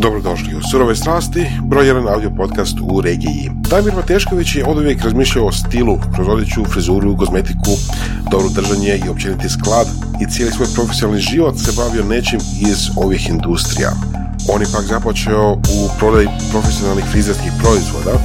Dobrodošli u Surove strasti, broj jedan audio podcast u regiji. Damir Matešković je od uvijek razmišljao o stilu, kroz odjeću, frizuru, kozmetiku, dobro držanje i općeniti sklad i cijeli svoj profesionalni život se bavio nečim iz ovih industrija. On je pak započeo u prodaji profesionalnih frizerskih proizvoda,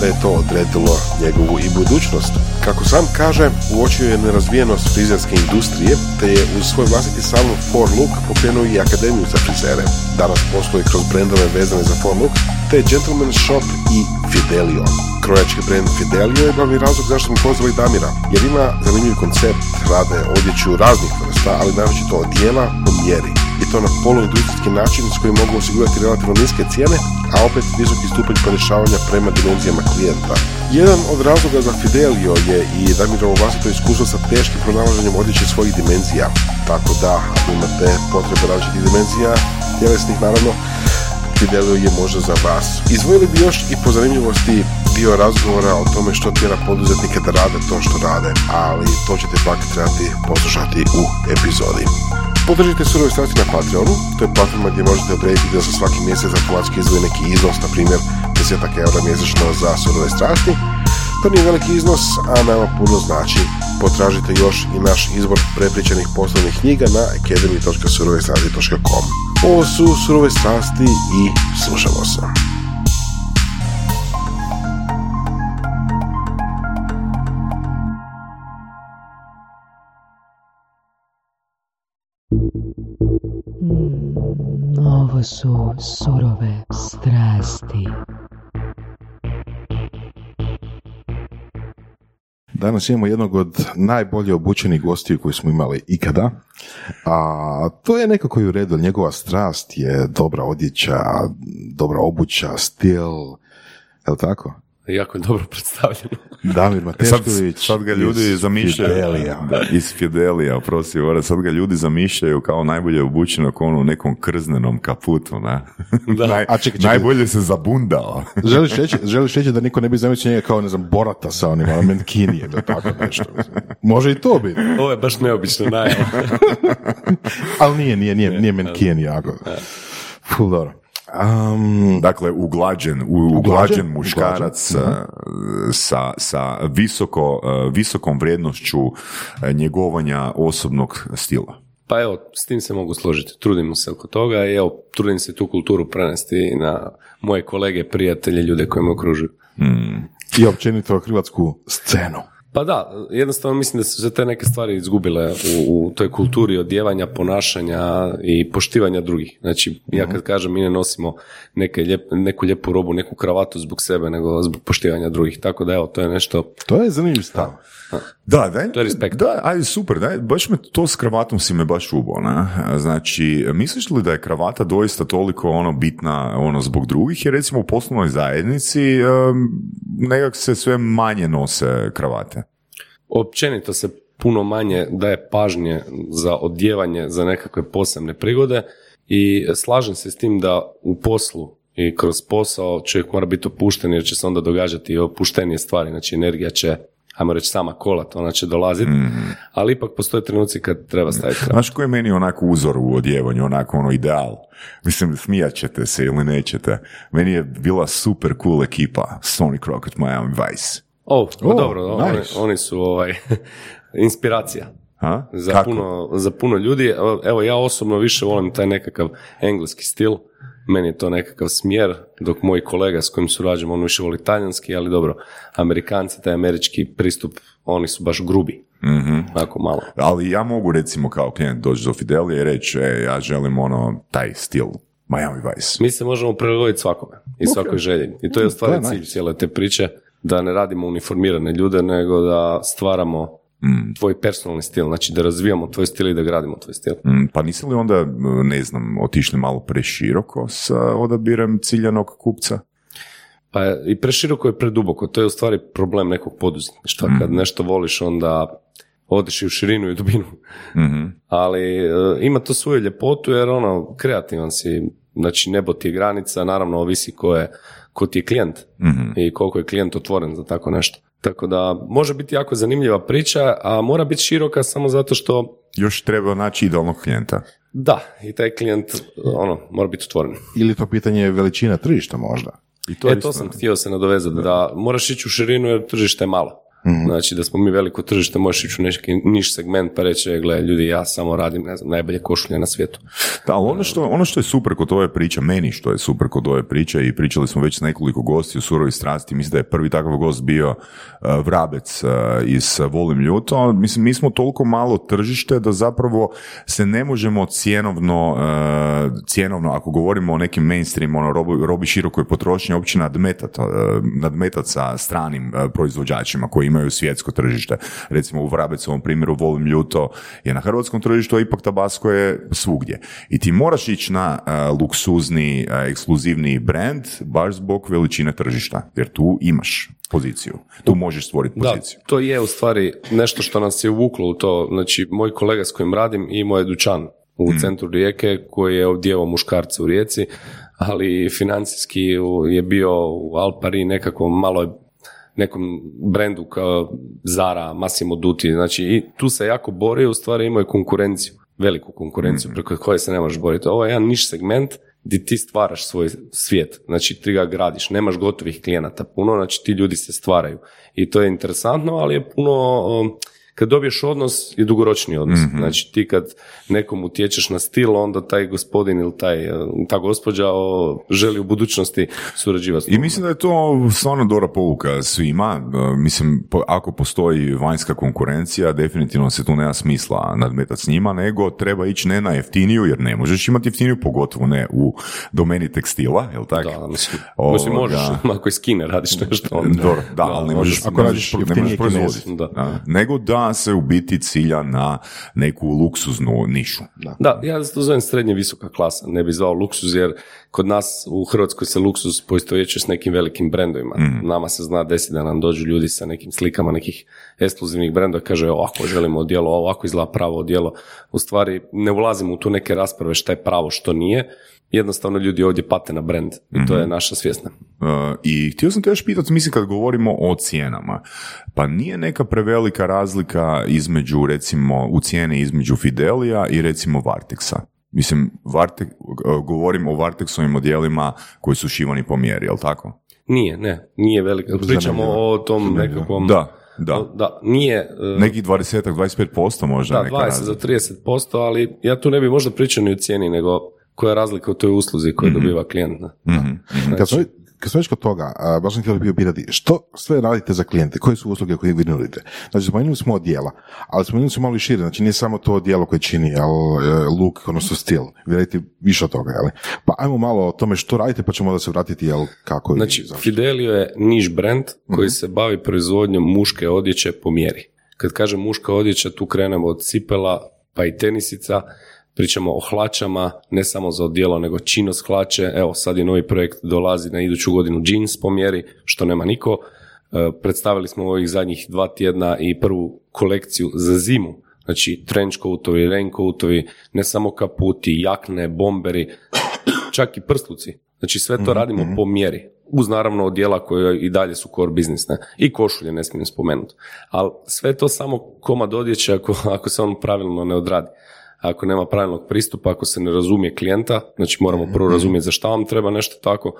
te je to odredilo njegovu i budućnost. Kako sam kaže, uočio je nerazvijenost frizerske industrije, te je uz svoj vlastiti salon For Look pokrenuo i akademiju za frizere. Danas posluje kroz brendove vezane za For Look, te Gentleman Shop i Fidelio. Krojački brend Fidelio je glavni razlog zašto smo pozvali Damira, jer ima zanimljiv koncept, rade odjeću raznih vrsta, ali naročito odjela po mjeri i to na poluindustrijski način s kojim mogu osigurati relativno niske cijene, a opet visoki stupanj porešavanja prema dimenzijama klijenta. Jedan od razloga za Fidelio je i Damirovo vlastito iskustvo sa teškim pronalaženjem odjeće svojih dimenzija. Tako da, ako imate potrebe različitih dimenzija, tjelesnih naravno, Fidelio je možda za vas. Izvojili bi još i po zanimljivosti dio razgovora o tome što tjera poduzetnike da rade to što rade, ali to ćete pak trebati poslušati u epizodi. Podržite Surove strasti na Patreonu, to je platforma gdje možete odrediti da se svaki mjesec automatski izvoji neki iznos, na primjer 10 eura mjesečno za Surove strasti. To nije veliki iznos, a nama puno znači. Potražite još i naš izbor prepričanih poslovnih knjiga na academy.surovestrasti.com. Ovo su Surove strasti i slušamo se. Su surove strasti. Danas imamo jednog od najbolje obučenih gostiju koji smo imali ikada, a to je neko koji u redu, njegova strast je dobra odjeća, dobra obuća, stil, je li tako? Jako je dobro predstavljeno. Damir Matešković. Sad, sad ga ljudi iz zamišljaju. Fidelija. Da, iz Fidelija, oprosti, ora, sad ga ljudi zamišljaju kao najbolje obučenog ono u nekom krznenom kaputu, ne? Da. Naj, A čekaj, čekaj. Najbolje se zabundao. Želiš reći, želiš reći da niko ne bi zamislio njega kao, ne znam, Borata sa onim, ono, Menkini ili tako nešto. Može i to biti, Ovo je baš neobično najava. ali nije, nije, nije, nije Menkini jako. Ful, dobro. Um, Dakle, uglađen, u, uglađen muškarac Uglađen, uh, sa, sa visoko, uh, visokom vrijednošću uh, njegovanja osobnog stila. Pa evo, s tim se mogu složiti. Trudimo se oko toga i evo, trudim se tu kulturu prenesti na moje kolege, prijatelje, ljude koji me okružuju. I općenito hrvatsku scenu. Pa da, jednostavno mislim da su se te neke stvari izgubile u, u toj kulturi odjevanja, ponašanja i poštivanja drugih. Znači, ja kad kažem mi ne nosimo neke lijep- neku lijepu robu, neku kravatu zbog sebe, nego zbog poštivanja drugih. Tako da evo, to je nešto To je zanimljiv stav. Da, daj, To je respekt. Da, ajde, super, daj, baš me to s kravatom si me baš ubo, ne? Znači, misliš li da je kravata doista toliko ono bitna ono zbog drugih? Jer recimo u poslovnoj zajednici um, nekak se sve manje nose kravate. općenito se puno manje daje pažnje za odjevanje za nekakve posebne prigode i slažem se s tim da u poslu i kroz posao čovjek mora biti opušten jer će se onda događati i opuštenije stvari, znači energija će ajmo reći sama kolat, ona će dolaziti, ali ipak postoje trenuci kad treba staviti kraj. Znaš koji je meni onako uzor u odjevanju, onako ono ideal? Mislim, smijat ćete se ili nećete. Meni je bila super cool ekipa Sony Crockett, Miami Vice. Oh, pa Oh, dobro, oni, nice. oni su ovaj, inspiracija. Ha? Za Kako? puno, za puno ljudi. Evo, Evo, ja osobno više volim taj nekakav engleski stil. Meni je to nekakav smjer, dok moj kolega s kojim surađujem, on više voli talijanski, ali dobro, Amerikanci, taj američki pristup, oni su baš grubi. Mhm. Onako malo. Ali ja mogu recimo kao klijent doći do Fidelije i reći, e, ja želim ono, taj stil Miami Vice. Mi se možemo prilagoditi svakome i svakoj želji. I to je je cilj nice. cijele te priče, da ne radimo uniformirane ljude, nego da stvaramo tvoj personalni stil, znači da razvijamo tvoj stil i da gradimo tvoj stil. Mm, Pa nisi li onda, ne znam, otišli malo preširoko sa odabirem ciljanog kupca? Pa i preširoko je preduboko, to je u stvari problem nekog poduzetništva. Kad nešto voliš, onda odeš i u širinu i u dubinu. Mhm. Ali e, ima to svoju ljepotu jer ono, kreativan si, znači nebo ti je granica, naravno ovisi ko je, ko ti je klijent i koliko je klijent otvoren za tako nešto. Tako da može biti jako zanimljiva priča, a mora biti široka samo zato što Još treba naći idealnog klijenta. Da, i taj klijent ono, mora biti otvoren. Ili to pitanje veličina tržišta možda? I to e, je to sam htio se nadovezati, da. moraš ići u širinu jer tržište je malo. Znači da smo mi veliko tržište, možeš ići u neki niš segment pa reći, "E, gle, ljudi, ja samo radim, ne znam, najbolje košulje na svijetu. Da, ali ono što, ono što je super kod ove priče, meni što je super kod ove priče i pričali smo već s nekoliko gosti u Surovi strasti, mislim da je prvi takav gost bio uh, Vrabec uh, iz Volim ljuto, mislim mi smo toliko malo tržište da zapravo se ne možemo cjenovno, uh, cjenovno ako govorimo o nekim mainstream, ono, robi, robi širokoj potrošnji, uopće nadmetat, uh, nadmetat sa stranim uh, proizvođačima koji imaju svjetsko tržište. Recimo u Vrabecovom primjeru Volim ljuto je na hrvatskom tržištu, a ipak Tabasco je svugdje. I ti moraš ići na uh, luksuzni, uh, ekskluzivni brand baš zbog veličine tržišta, jer tu imaš poziciju. Tu možeš stvoriti Da, poziciju. to je u stvari nešto što nas je uvuklo u to. Znači, moj kolega s kojim radim imao je dućan u centru Rijeke koji je ovdjevao muškarce u Rijeci, ali financijski je bio u Alpari nekakvom maloj nekom brendu kao Zara, Massimo Dutti, znači i tu se jako borio, u stvari imao je konkurenciju, veliku konkurenciju preko koje se ne možeš boriti. Ovo je jedan niš segment gdje ti stvaraš svoj svijet, znači ti ga gradiš, nemaš gotovih klijenata puno, znači ti ljudi se stvaraju i to je interesantno, ali je puno, um, kad dobiješ odnos je dugoročni odnos, znači ti kad nekom utječeš na stil, onda taj gospodin ili taj, uh, ta gospođa o, želi u budućnosti surađivati I mislim da je to stvarno dobra pouka svima. E, Mislim, ako postoji vanjska konkurencija, definitivno se tu nema smisla nadmetati s njima, nego treba ići ne na jeftiniju, jer ne možeš imati jeftiniju, pogotovo ne u domeni tekstila, jel tako? Da, mislim, Ovoga. mislim možeš, ako iz Kine radiš nešto. onda- Dobro, da, ali ne možeš, Ako radiš možeš, ne možeš proizvoditi. Da. Da. Nego da se u biti cilja na neku luksuznu nišu. Da, ja to zovem srednje visoka klasa, ne bi zvao luksuz jer kod nas u Hrvatskoj se luksuz poistovjećuje s nekim velikim brendovima. Nama se zna desiti da nam dođu ljudi sa nekim slikama nekih ekskluzivnih brendova, kaže ovako želimo odijelo, ovako izgleda pravo odijelo. U stvari ne ulazimo u tu neke rasprave šta je pravo, što nije. Jednostavno ljudi ovdje pate na brend i to je naša svjesna. Uh, I htio sam te još pitati, mislim kad govorimo o cijenama, pa nije neka prevelika razlika između recimo u cijeni između Fidelija i recimo Vartexa. Mislim, Varte, uh, govorim o Vartexovim modelima koji su šivani po mjeri, jel tako? Nije, ne, nije velika. Pričamo o tom nekakvom... Da, da. Da, nije... e, Nekih 20-25% možda Da, neka 20 razlika. do 30%, ali ja tu ne bi možda pričao ni o cijeni, nego koja je razlika u toj usluzi koju dobiva klijent. ne? Mhm. Kad smo, kad smo već kod toga, a, baš sam htio bio pitati, što sve radite za klijente? Koje su usluge koje vi nudite? Znači, spomenuli smo odjela, ali spomenuli smo malo i šire, znači nije samo to odjelo koje čini jel, e, look, odnosno stil. Vi radite više od toga, jel? Pa ajmo malo o tome što radite, pa ćemo onda se vratiti, jel, kako i Znači. Fidelio je niš brand koji se bavi proizvodnjom muške odjeće po mjeri. Kad kažem muška odjeća, tu krenemo od cipela pa i tenisica, pričamo o hlačama, ne samo za odijelo, nego činos hlače. Evo, sad je novi projekt, dolazi na iduću godinu jeans po mjeri, što nema niko. E, Predstavili smo u ovih zadnjih dva tjedna i prvu kolekciju za zimu. Znači, trench coatovi, raincoatovi, ne samo kaputi, jakne, bomberi, čak i prsluci. Znači sve to radimo po mjeri. Uz naravno odjela koje i dalje su core business, ne? I košulje ne smijem spomenuti. Ali sve to samo komad odjeće ako, ako se on pravilno ne odradi. Ako nema pravilnog pristupa, ako se ne razumije klijenta, znači moramo prvo razumjeti za šta vam treba nešto tako,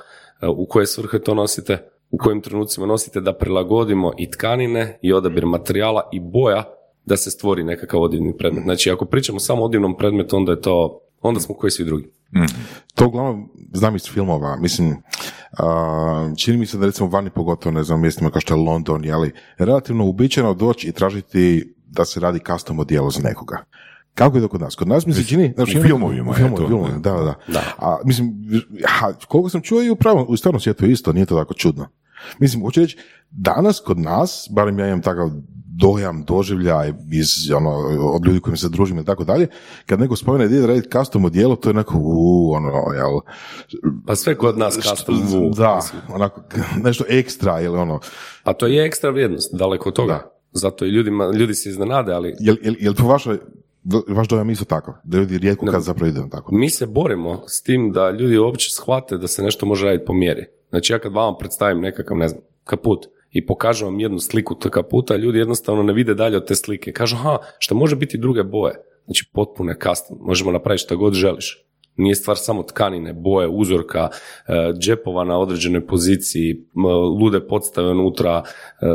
e, u koje svrhe to nosite, u kojim trenucima nosite da prilagodimo i tkanine i odabir materijala i boja da se stvori nekakav odjevni predmet. Znači ako pričamo samo o odjevnom predmetu, onda je to, onda smo koji svi drugi. To uglavnom znam iz filmova, mislim, a, čini mi se da recimo vani pogotovo, ne znam, mjestima kao što je London, jeli, relativno uobičajeno doći i tražiti da se radi custom odijelo za nekoga. Kako je to kod nas? Kod nas mi se čini... Znači, u imamo- filmovima u je filmovima, to, filmovima, da, da. Da. A, mislim, ha, koliko sam čuo i u, pravom, u stvarnom svijetu je isto, nije to tako čudno. Mislim, hoću reći, danas kod nas, barem ja imam takav dojam, doživljaj iz, ono, od ljudi kojim se družim i tako dalje, kad neko spomene da ide raditi custom odijelo, to je neko, u, ono, jel, Pa sve kod nas custom vu. da, onako, nešto ekstra ili ono, A to je ekstra vrijednost, daleko od toga. Da. Zato i ljudima, ljudi se iznenade, ali jel, jel, jel po vašoj, vaš dojam isto tako? Da ljudi rijetko kad zapravo idu tako? mi se borimo s tim da ljudi uopće shvate da se nešto može raditi po mjeri. Znači ja kad vama predstavim nekakav, ne znam, kaput i pokažem vam jednu sliku tog kaputa, ljudi jednostavno ne vide dalje od te slike. Kažu, aha, što može biti druge boje. znači potpune custom, možemo napraviti što god želiš. Nije stvar samo tkanine, boje, uzorka, e, džepova na određenoj poziciji, lude podstave unutra, e,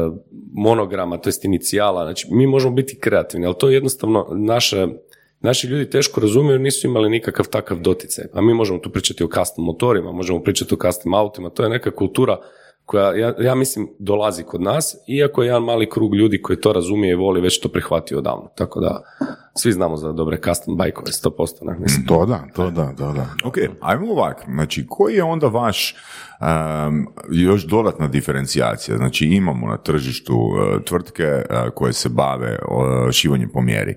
monograma, to jest inicijala. Znači, mi možemo biti kreativni, ali to je jednostavno naše, naši ljudi teško razumiju jer nisu imali nikakav takav doticaj. A mi možemo tu pričati o custom motorima, možemo pričati o custom autima, to je neka kultura koja, ja, ja mislim, dolazi kod nas, iako je jedan mali krug ljudi koji to razumije i voli već to prihvatio odavno. Tako da, svi znamo za dobre custom bajkove, 100%. Ne? Mislim, To da, to da, da, da. Ok, ajmo ovak, znači koji je onda vaš um, još dodatna diferencijacija? Znači imamo na tržištu uh, tvrtke uh, koje se bave uh, šivanjem po mjeri.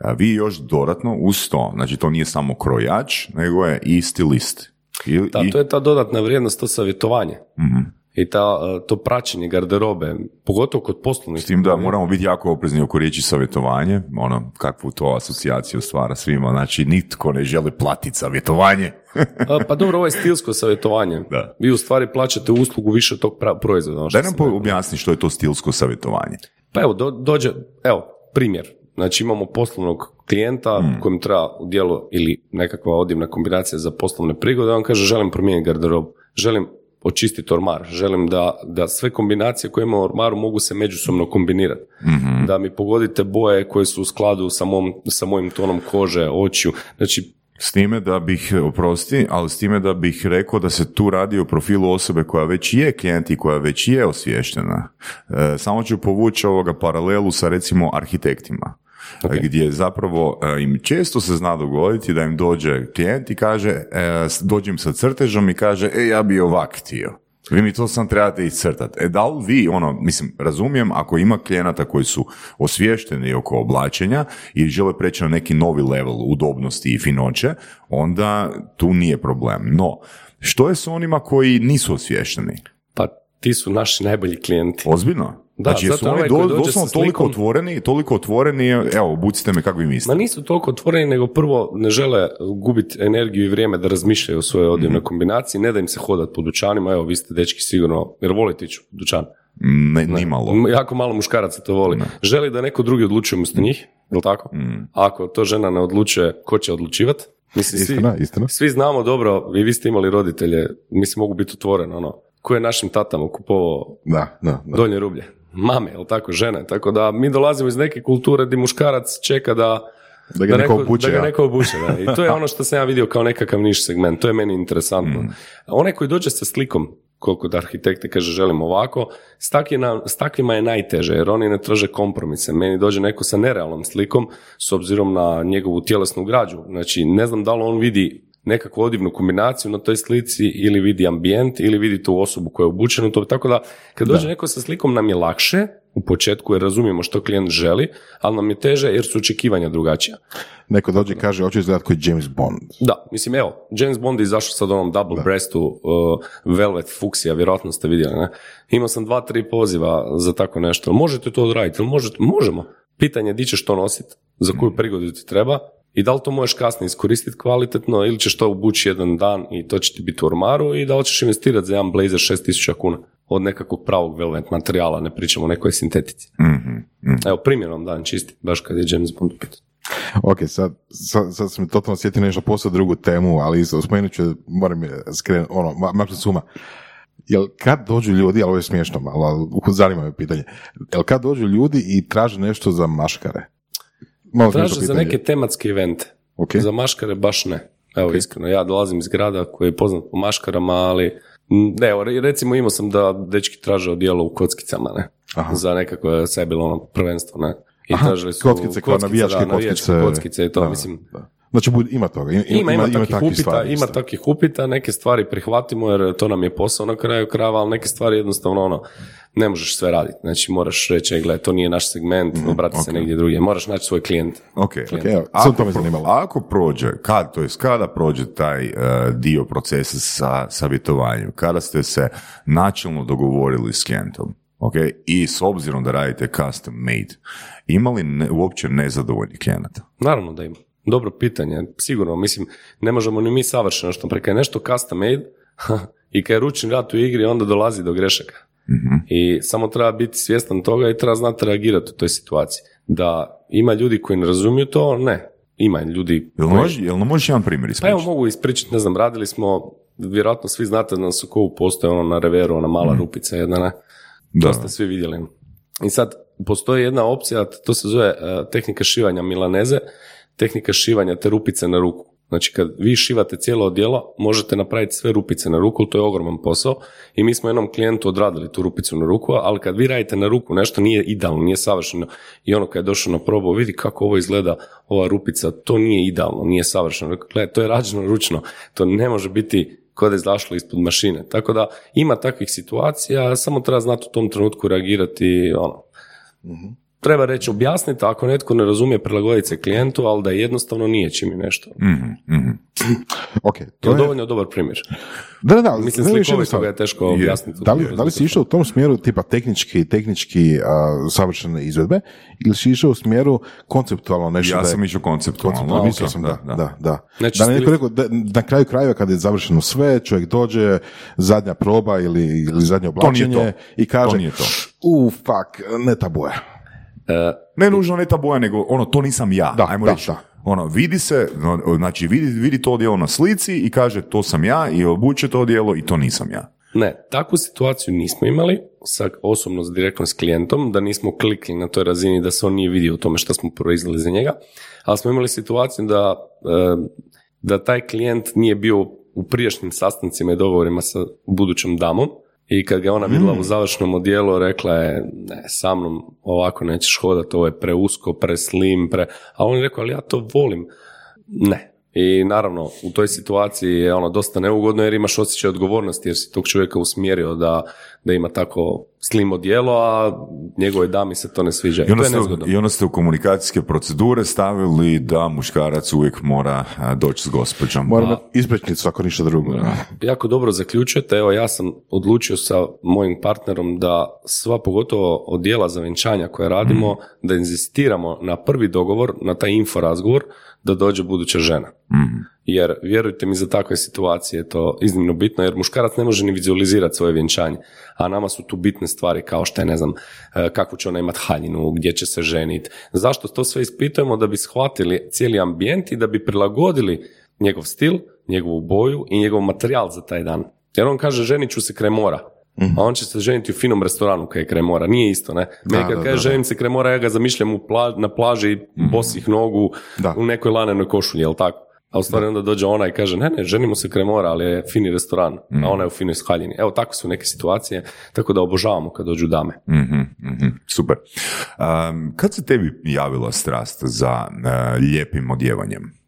Uh, vi još dodatno uz to, znači to nije samo krojač, nego je i stilist. I, Da, i- to je ta dodatna vrijednost, to savjetovanje. Mhm. I ta, e, to praćenje garderobe, pogotovo kod poslovnih. S tim da moramo biti jako oprezni oko riječi savjetovanje, ono, kakvu to asocijaciju stvara svima, znači nitko ne želi platiti savjetovanje. Pa dobro, ovo je stilsko savjetovanje. Da. Vi u stvari plaćate uslugu više tog pra- proizvoda. ono Daj nam objasni što je to stilsko savjetovanje. Pa evo, do- dođe, evo, primjer. Znači imamo poslovnog klijenta Hmm. kojem treba u dijelu ili nekakva odjevna kombinacija za poslovne prigode, on kaže želim promijeniti garderobu, želim očistiti ormar, želim da, da sve kombinacije koje ima u ormaru mogu se međusobno kombinirati. Mhm. Da mi pogodite boje koje su u skladu sa, mom, sa mojim tonom kože, očiju. Znači, S time da bih, oprosti, ali s time da bih rekao da se tu radi o profilu osobe koja već je klijent i koja već je osviještena. E, samo ću povući ovoga paralelu sa recimo arhitektima. E, gdje zapravo e, im često se zna dogoditi da im dođe klijent i kaže, e, dođe im sa crtežom i kaže, e, ja bi ovak htio. Vi mi to sam trebate iscrtati. E da li vi, ono, mislim, razumijem ako ima klijenata koji su osviješteni oko oblačenja i žele preći na neki novi level udobnosti i finoće, onda tu nije problem. No, što je s onima koji nisu osviješteni? pa ti su naši najbolji klijenti. Ozbiljno? Da, znači, jesu oni do, doslovno sa toliko slikom- otvoreni, toliko otvoreni, evo, obucite me kako vi Ma mislite. nisu toliko otvoreni, nego prvo ne žele gubiti energiju i vrijeme da razmišljaju o svojoj odjevnoj Mhm. kombinaciji, ne da im se hodat po dućanima, evo vi ste dečki sigurno, jer volite ići u dućan. Ne, nimalo. Jako malo muškaraca to voli. Želi da neko drugi odlučuje umjesto njih, je li tako? Mhm. Ako to žena ne odlučuje, ko će odlučivati? Mislim, svi, Istina, istina. svi znamo dobro, i vi ste imali roditelje, mislim mogu biti otvoren, ono, ko je našim tatama kupovao Da, da, da. donje rublje? Mame, jel tako, žene? Tako da mi dolazimo iz neke kulture gdje muškarac čeka da Da ga neko obuče, Da ga neko obuče, da. I to je ono što sam ja vidio kao nekakav niš segment, to je meni interesantno. Mm. Onaj koji dođe sa slikom, koliko da arhitekte kaže želim ovako, s, takvima, s takvima je najteže, jer oni ne traže kompromise. Meni dođe neko sa nerealnom slikom, s obzirom na njegovu tjelesnu građu. Znači, ne znam da li on vidi nekakvu odivnu kombinaciju na toj slici ili vidi ambijent ili vidi tu osobu koja je obučena u to. Tako da, kad dođe neko sa slikom nam je lakše u početku jer razumijemo što klijent želi, ali nam je teže jer su očekivanja drugačija. Neko dođe i kaže, hoću izgledati kao James Bond. Da, mislim, evo, James Bond je izašao sad onom double breastu uh, Velvet Fuchsia, vjerojatno ste vidjeli, ne? Imao sam dva, tri poziva za tako nešto. Možete to odraditi? Možete? Možemo. Pitanje je di ćeš to nositi, za koju prigodu ti treba i da li to možeš kasnije iskoristiti kvalitetno ili ćeš to obući jedan dan i to će ti biti u ormaru i da li ćeš investirati za jedan blazer 6000 kuna od nekakvog pravog velvet materijala, ne pričamo o nekoj sintetici. Mhm, mhm. Evo, primjer vam dan čisti, baš kad je James Bond. Ok, sad, sad, sad sam totalno sjetio nešto posao drugu temu, ali spomenut ću, moram je skrenuti, ono, ma- mam se suma. Jel kad dođu ljudi, ali ovo je smiješno malo, ali zanima me pitanje, jel kad dođu ljudi i traže nešto za maškare? Malo Traže za neke tematske evente. Ok. Za maškare baš ne. Evo, iskreno, ja dolazim iz grada koji je poznat po maškarama, ali ne, evo, recimo imao sam da dečki traže odijelo u kockicama, ne? Aha. Za nekako, sve je bilo ono prvenstvo, ne? I Aha, tražili su kockice kao navijačke da, kockice. kockice i to, Da, mislim, da. Znači, bud- ima toga. Ima, ima, ima, takvih takvih upita, stvari ima takvih upita, neke stvari prihvatimo jer to nam je posao na kraju krajeva, ali neke stvari jednostavno ono, ne možeš sve raditi. Znači moraš reći, "E, gle, to nije naš segment, obrati se ok. negdje drugdje. Moraš naći svoj klijent. Ok, Ok, evo, samo to me zanimalo. Ako prođe, kad, to jest kada prođe taj e, dio procesa sa savjetovanjem, kada ste se načelno dogovorili s klijentom, ok, i s obzirom da radite custom made, ima li ne- uopće nezadovoljnih klijenata? Naravno da ima. Dobro pitanje, sigurno, mislim, ne možemo ni mi savršeno što preka je nešto custom made i kad je ručni rat u igri, onda dolazi do grešaka. I samo treba biti svjestan toga i treba znati reagirati u toj situaciji. Da ima ljudi koji ne razumiju to, ne. ima ljudi Jel, koji- može, jel možeš jedan primjer pa evo ispričati? mogu ispričati, ne znam, radili smo, vjerojatno svi znate da na Sokovu postoje ono na reveru, ona mala rupica jedna, ne? Da. To ste svi vidjeli. I sad, postoji jedna opcija, to se zove e, tehnika šivanja milaneze, tehnika šivanja te rupice na ruku. Znači, kad vi šivate cijelo odjelo, možete napraviti sve rupice na ruku, to je ogroman posao. I mi smo jednom klijentu odradili tu rupicu na ruku, ali kad vi radite na ruku, nešto nije idealno, nije savršeno. I ono kad je došao na probu, vidi kako ovo izgleda, ova rupica, to nije idealno, nije savršeno. Gledaj, to je rađeno ručno, to ne može biti kod je izašlo ispod mašine. Tako da ima takvih situacija, samo treba znati u tom trenutku reagirati, ono, treba reći objasniti, ako netko ne razumije prilagoditi se klijentu, ali da jednostavno nije čim je nešto. Mhm, mhm. Ok, To to je dovoljno dobar primjer. Da, da, da. Mislim, da, slikovito ga je teško Je. objasniti. Da li, da li si išao u tom smjeru tipa tehnički, tehnički a, savršene izvedbe ili si išao u smjeru konceptualno nešto Ja da je... sam išao konceptualno. konceptualno, mislio ok, sam da, da, da. Znači, da li neko rekao, da, na kraju krajeva kad je završeno sve, čovjek dođe, zadnja proba ili, ili zadnje To nije oblačenje to. i kaže, To nije to. u, fuck, ne ta boja. E, Ne nužno ne ta boja, nego ono, to nisam ja. Da, Ajmo da, reći. da. Ono, vidi se, znači vidi, vidi to odjelo na slici i kaže to sam ja i obuče to odjelo i to nisam ja. Ne, takvu situaciju nismo imali, sa, osobno s- direktno s klijentom, da nismo klikli na toj razini da se on nije vidio u tome što smo proizveli za njega, ali smo imali situaciju da, e, da taj klijent nije bio u prijašnjim sastancima i dogovorima sa budućom damom i kad ga je ona vidjela u završnom odijelu, rekla je, ne, sa mnom ovako nećeš hodati, ovo je preusko, preslim, pre... A on je rekao, ali ja to volim. Ne. I naravno, u toj situaciji je ono dosta neugodno jer imaš osjećaj odgovornosti jer si tog čovjeka usmjerio da, da ima tako slim odijelo, a njegove dami se to ne sviđa. I, I onda, to je ste. I onda ste u komunikacijske procedure stavili da muškarac uvijek mora doći s gospođom. Moram imati ispričnicu ako ništa drugo. jako dobro zaključujete. Evo, ja sam odlučio sa mojim partnerom da sva pogotovo odjela za vjenčanja koje radimo, da inzistiramo na prvi dogovor, na taj info razgovor, da dođe buduća žena. Mhm. Jer, vjerujte mi, za takve situacije je to iznimno bitno, jer muškarac ne može ni vizualizirati svoje vjenčanje, a nama su tu bitne stvari kao što je, ne znam, e, kakvu će ona imati haljinu, gdje će se ženiti. Zašto to sve ispitujemo? Da bi shvatili cijeli ambijent i da bi prilagodili njegov stil, njegovu boju i njegov materijal za taj dan. Jer on kaže, ženit ću se kraj mora. A on će se ženiti u finom restoranu kaj je kraj mora. Nije isto, ne? Meni Da, kad da, kaže da, ženim se kraj mora, ja ga zamišljam u pla- na plaži bosih nogu Da. u nekoj lanenoj košulji, jel tako? A u stvari onda dođe ona i kaže, ne, ne, ženimo se kraj mora, ali je fini restoran, a ona je u finoj haljini. Evo, tako su neke situacije, tako da obožavamo kad dođu dame. Mhm, mhm, super. Um, kad se tebi javila strast za uh, lijepim odjevanjem?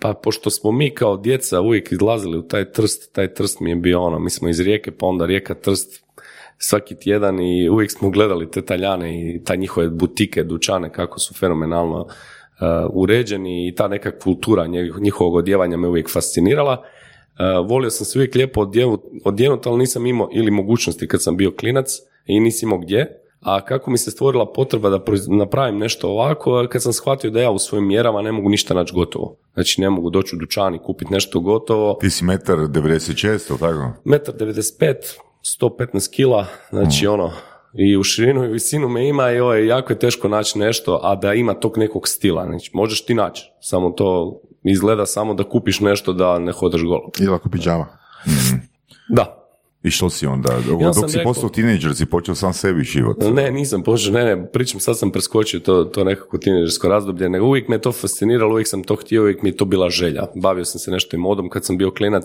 Pa pošto smo mi kao djeca uvijek izlazili u taj trst, taj trst mi je bio ono, mi smo iz rijeke, pa onda rijeka trst svaki tjedan i uvijek smo gledali te taljane i ta njihove butike, dućane, kako su fenomenalno uh, uređeni i ta neka kultura njih- njihovog odjevanja me uvijek fascinirala. Uh, volio sam se uvijek lijepo odjenuti, ali nisam imao ili mogućnosti kad sam bio klinac i nisam imao gdje. A kako mi se stvorila potreba da napravim nešto ovako, kad sam shvatio da ja u svojim mjerama ne mogu ništa naći gotovo. Znači ne mogu doći u dućan i kupiti nešto gotovo. Ti si metar 96, ili tako? Metar 95, 115 kila, znači ono, i u širinu i visinu me ima i ovo je jako je teško naći nešto, a da ima tog nekog stila. Znači, možeš ti naći, samo to izgleda samo da kupiš nešto da ne hodaš golo. Ili ako pidžama. Da, I što si onda? Ja Dok si rekao- postao tinejdžer, si počeo sam sebi život. Ne, nisam počeo, ne, ne, pričam, sad sam preskočio to, to nekako tineđersko razdoblje, nego uvijek me to fasciniralo, uvijek sam to htio, uvijek mi je to bila želja. Bavio sam se nešto i modom kad sam bio klinac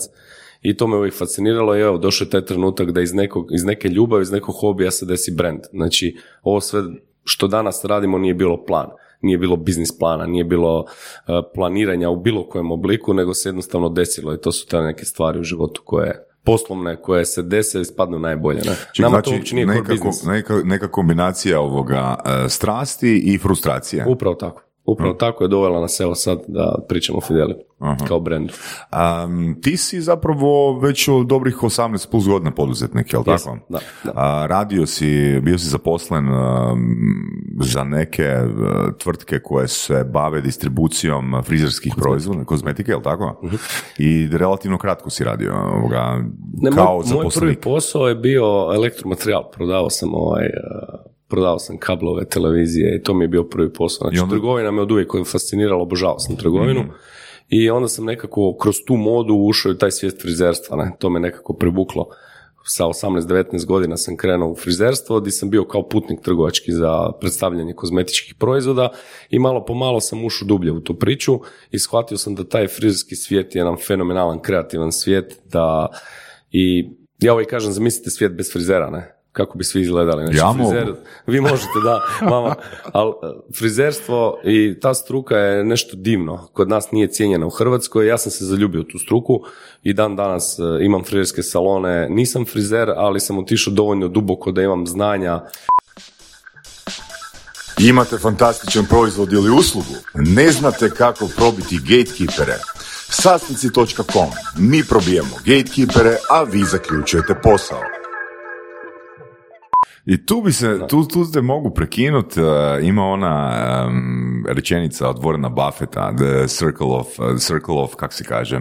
i to me uvijek fasciniralo i evo, došao je taj trenutak da iz, nekog, iz neke ljubavi, iz nekog hobija se desi brand. Znači, ovo sve što danas radimo nije bilo plan. Nije bilo biznis plana, nije bilo eh, planiranja u bilo kojem obliku, nego se jednostavno desilo i to su te neke stvari u životu koje poslovne, koje se dese i spadnu najbolje. Ne? Ček, Nama znači, to uopće nije neka, business. neka, neka kombinacija ovoga e, strasti i frustracije. Upravo tako. Upravo tako je dovela nas evo sad da pričamo o Fideli Aha. kao brendu. Um, ti si zapravo već od dobrih 18 plus godina poduzetnik, jel Jesam, tako? da, da. A, radio si, bio si zaposlen um, za neke uh, tvrtke koje se bave distribucijom frizerskih proizvoda, kozmetike, jel tako? Mhm. I relativno kratko si radio ovoga, Ne, kao moj, moj prvi posao je bio elektromaterijal. Prodavao sam ovaj, eh, prodavao sam kablove, televizije i to mi je bio prvi posao. Znači, I onda- trgovina me od uvijek fascinirala, obožavao sam trgovinu. I onda sam nekako kroz tu modu ušao u taj svijet frizerstva, ne? to me nekako privuklo. Sa 18-19 godina sam krenuo u frizerstvo, gdje sam bio kao putnik trgovački za predstavljanje kozmetičkih proizvoda i malo po malo sam ušao dublje u tu priču i shvatio sam da taj frizerski svijet je jedan fenomenalan, kreativan svijet, da i ja uvijek kažem, zamislite svijet bez frizera, ne? Kako bi svi izgledali. Znači, Ja frizer, mogu. vi možete, da, mama, ali frizerstvo i ta struka je nešto divno. Kod nas nije cijenjena u Hrvatskoj, ja sam se zaljubio u tu struku i dan danas e, imam frizerske salone, nisam frizer, ali sam otišao dovoljno duboko da imam znanja Imate fantastičan proizvod ili uslugu? Ne znate kako probiti gatekeepere? Sastnici.com. Mi probijemo gatekeepere, a vi zaključujete posao. I tu bi se, tu, tu te mogu prekinut, uh, ima ona um, rečenica od Warrena Buffetta, the circle of, uh, circle of, kak se kaže,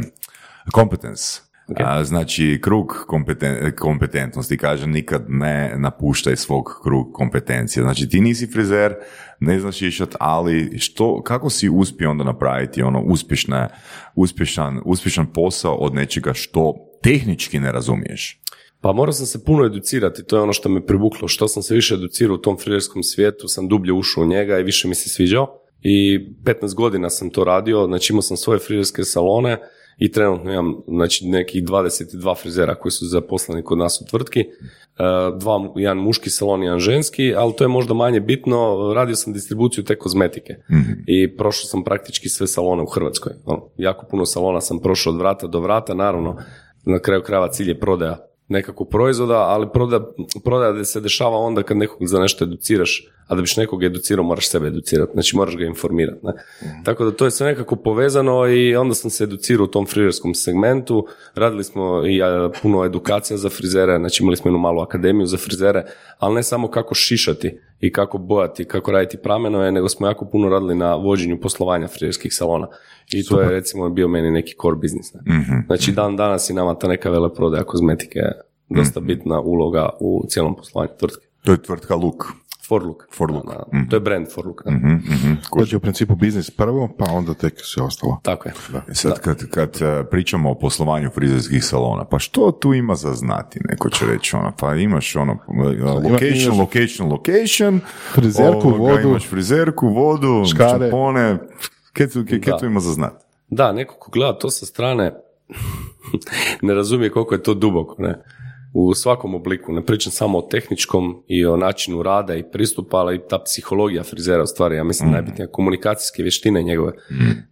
competence. A, znači, krug kompeten, kompetentnosti, kaže, nikad ne napuštaj svog krug kompetencije. Znači, ti nisi frizer, ne znaš šišat, ali što, kako si uspio onda napraviti ono uspješne, uspješan, uspješan posao od nečega što tehnički ne razumiješ? Pa morao sam se puno educirati, to je ono što me privuklo. Što sam se više educirao u tom frizerskom svijetu, sam dublje ušao u njega i više mi se sviđao. I 15 godina sam to radio, znači imao sam svoje frizerske salone i trenutno imam znači, nekih 22 frizera koji su zaposleni kod nas u tvrtki. E, Dva, jedan muški salon i jedan ženski, ali to je možda manje bitno. Radio sam distribuciju te kozmetike i prošao sam praktički sve salone u Hrvatskoj. Ono, jako puno salona sam prošao od vrata do vrata, naravno na kraju krajeva cilj je prodaja nekakvog proizvoda, ali prodaja, prodaja se dešava onda kad nekog za nešto educiraš, a da biš nekog educirao moraš sebe educirati, znači moraš ga informirati. Ne? Tako da to je sve nekako povezano i onda sam se educirao u tom frizerskom segmentu, radili smo i a, puno edukacija za frizere, znači imali smo jednu malu akademiju za frizere, ali ne samo kako šišati i kako bojati, kako raditi pramenove, nego smo jako puno radili na vođenju poslovanja frizerskih salona. I to je recimo bio meni neki core biznis. Ne? Znači dan danas i nama ta neka veleprodaja kozmetike je dosta bitna uloga u cijelom poslovanju tvrtke. To je tvrtka Luk. Forlook. Forlook. Da, da. To je brand Forlook. da. Znači u principu biznis prvo, pa onda tek sve ostalo. Tako je. E Sad kad, kad e, pričamo o poslovanju frizerskih salona, pa što tu ima za znati, neko će reći ono, pa imaš ono, e, location, location, location, Frizerku, ovoga, vodu. imaš frizerku, vodu, Škare. šampone, kaj tu, Da. tu ima za znati? Da, neko ko gleda to sa strane ne razumije koliko je to duboko. Ne? U svakom obliku. Ne pričam samo o tehničkom i o načinu rada i pristupa, ali i ta psihologija frizera u stvari, ja mislim, najbitnija. Komunikacijske vještine njegove.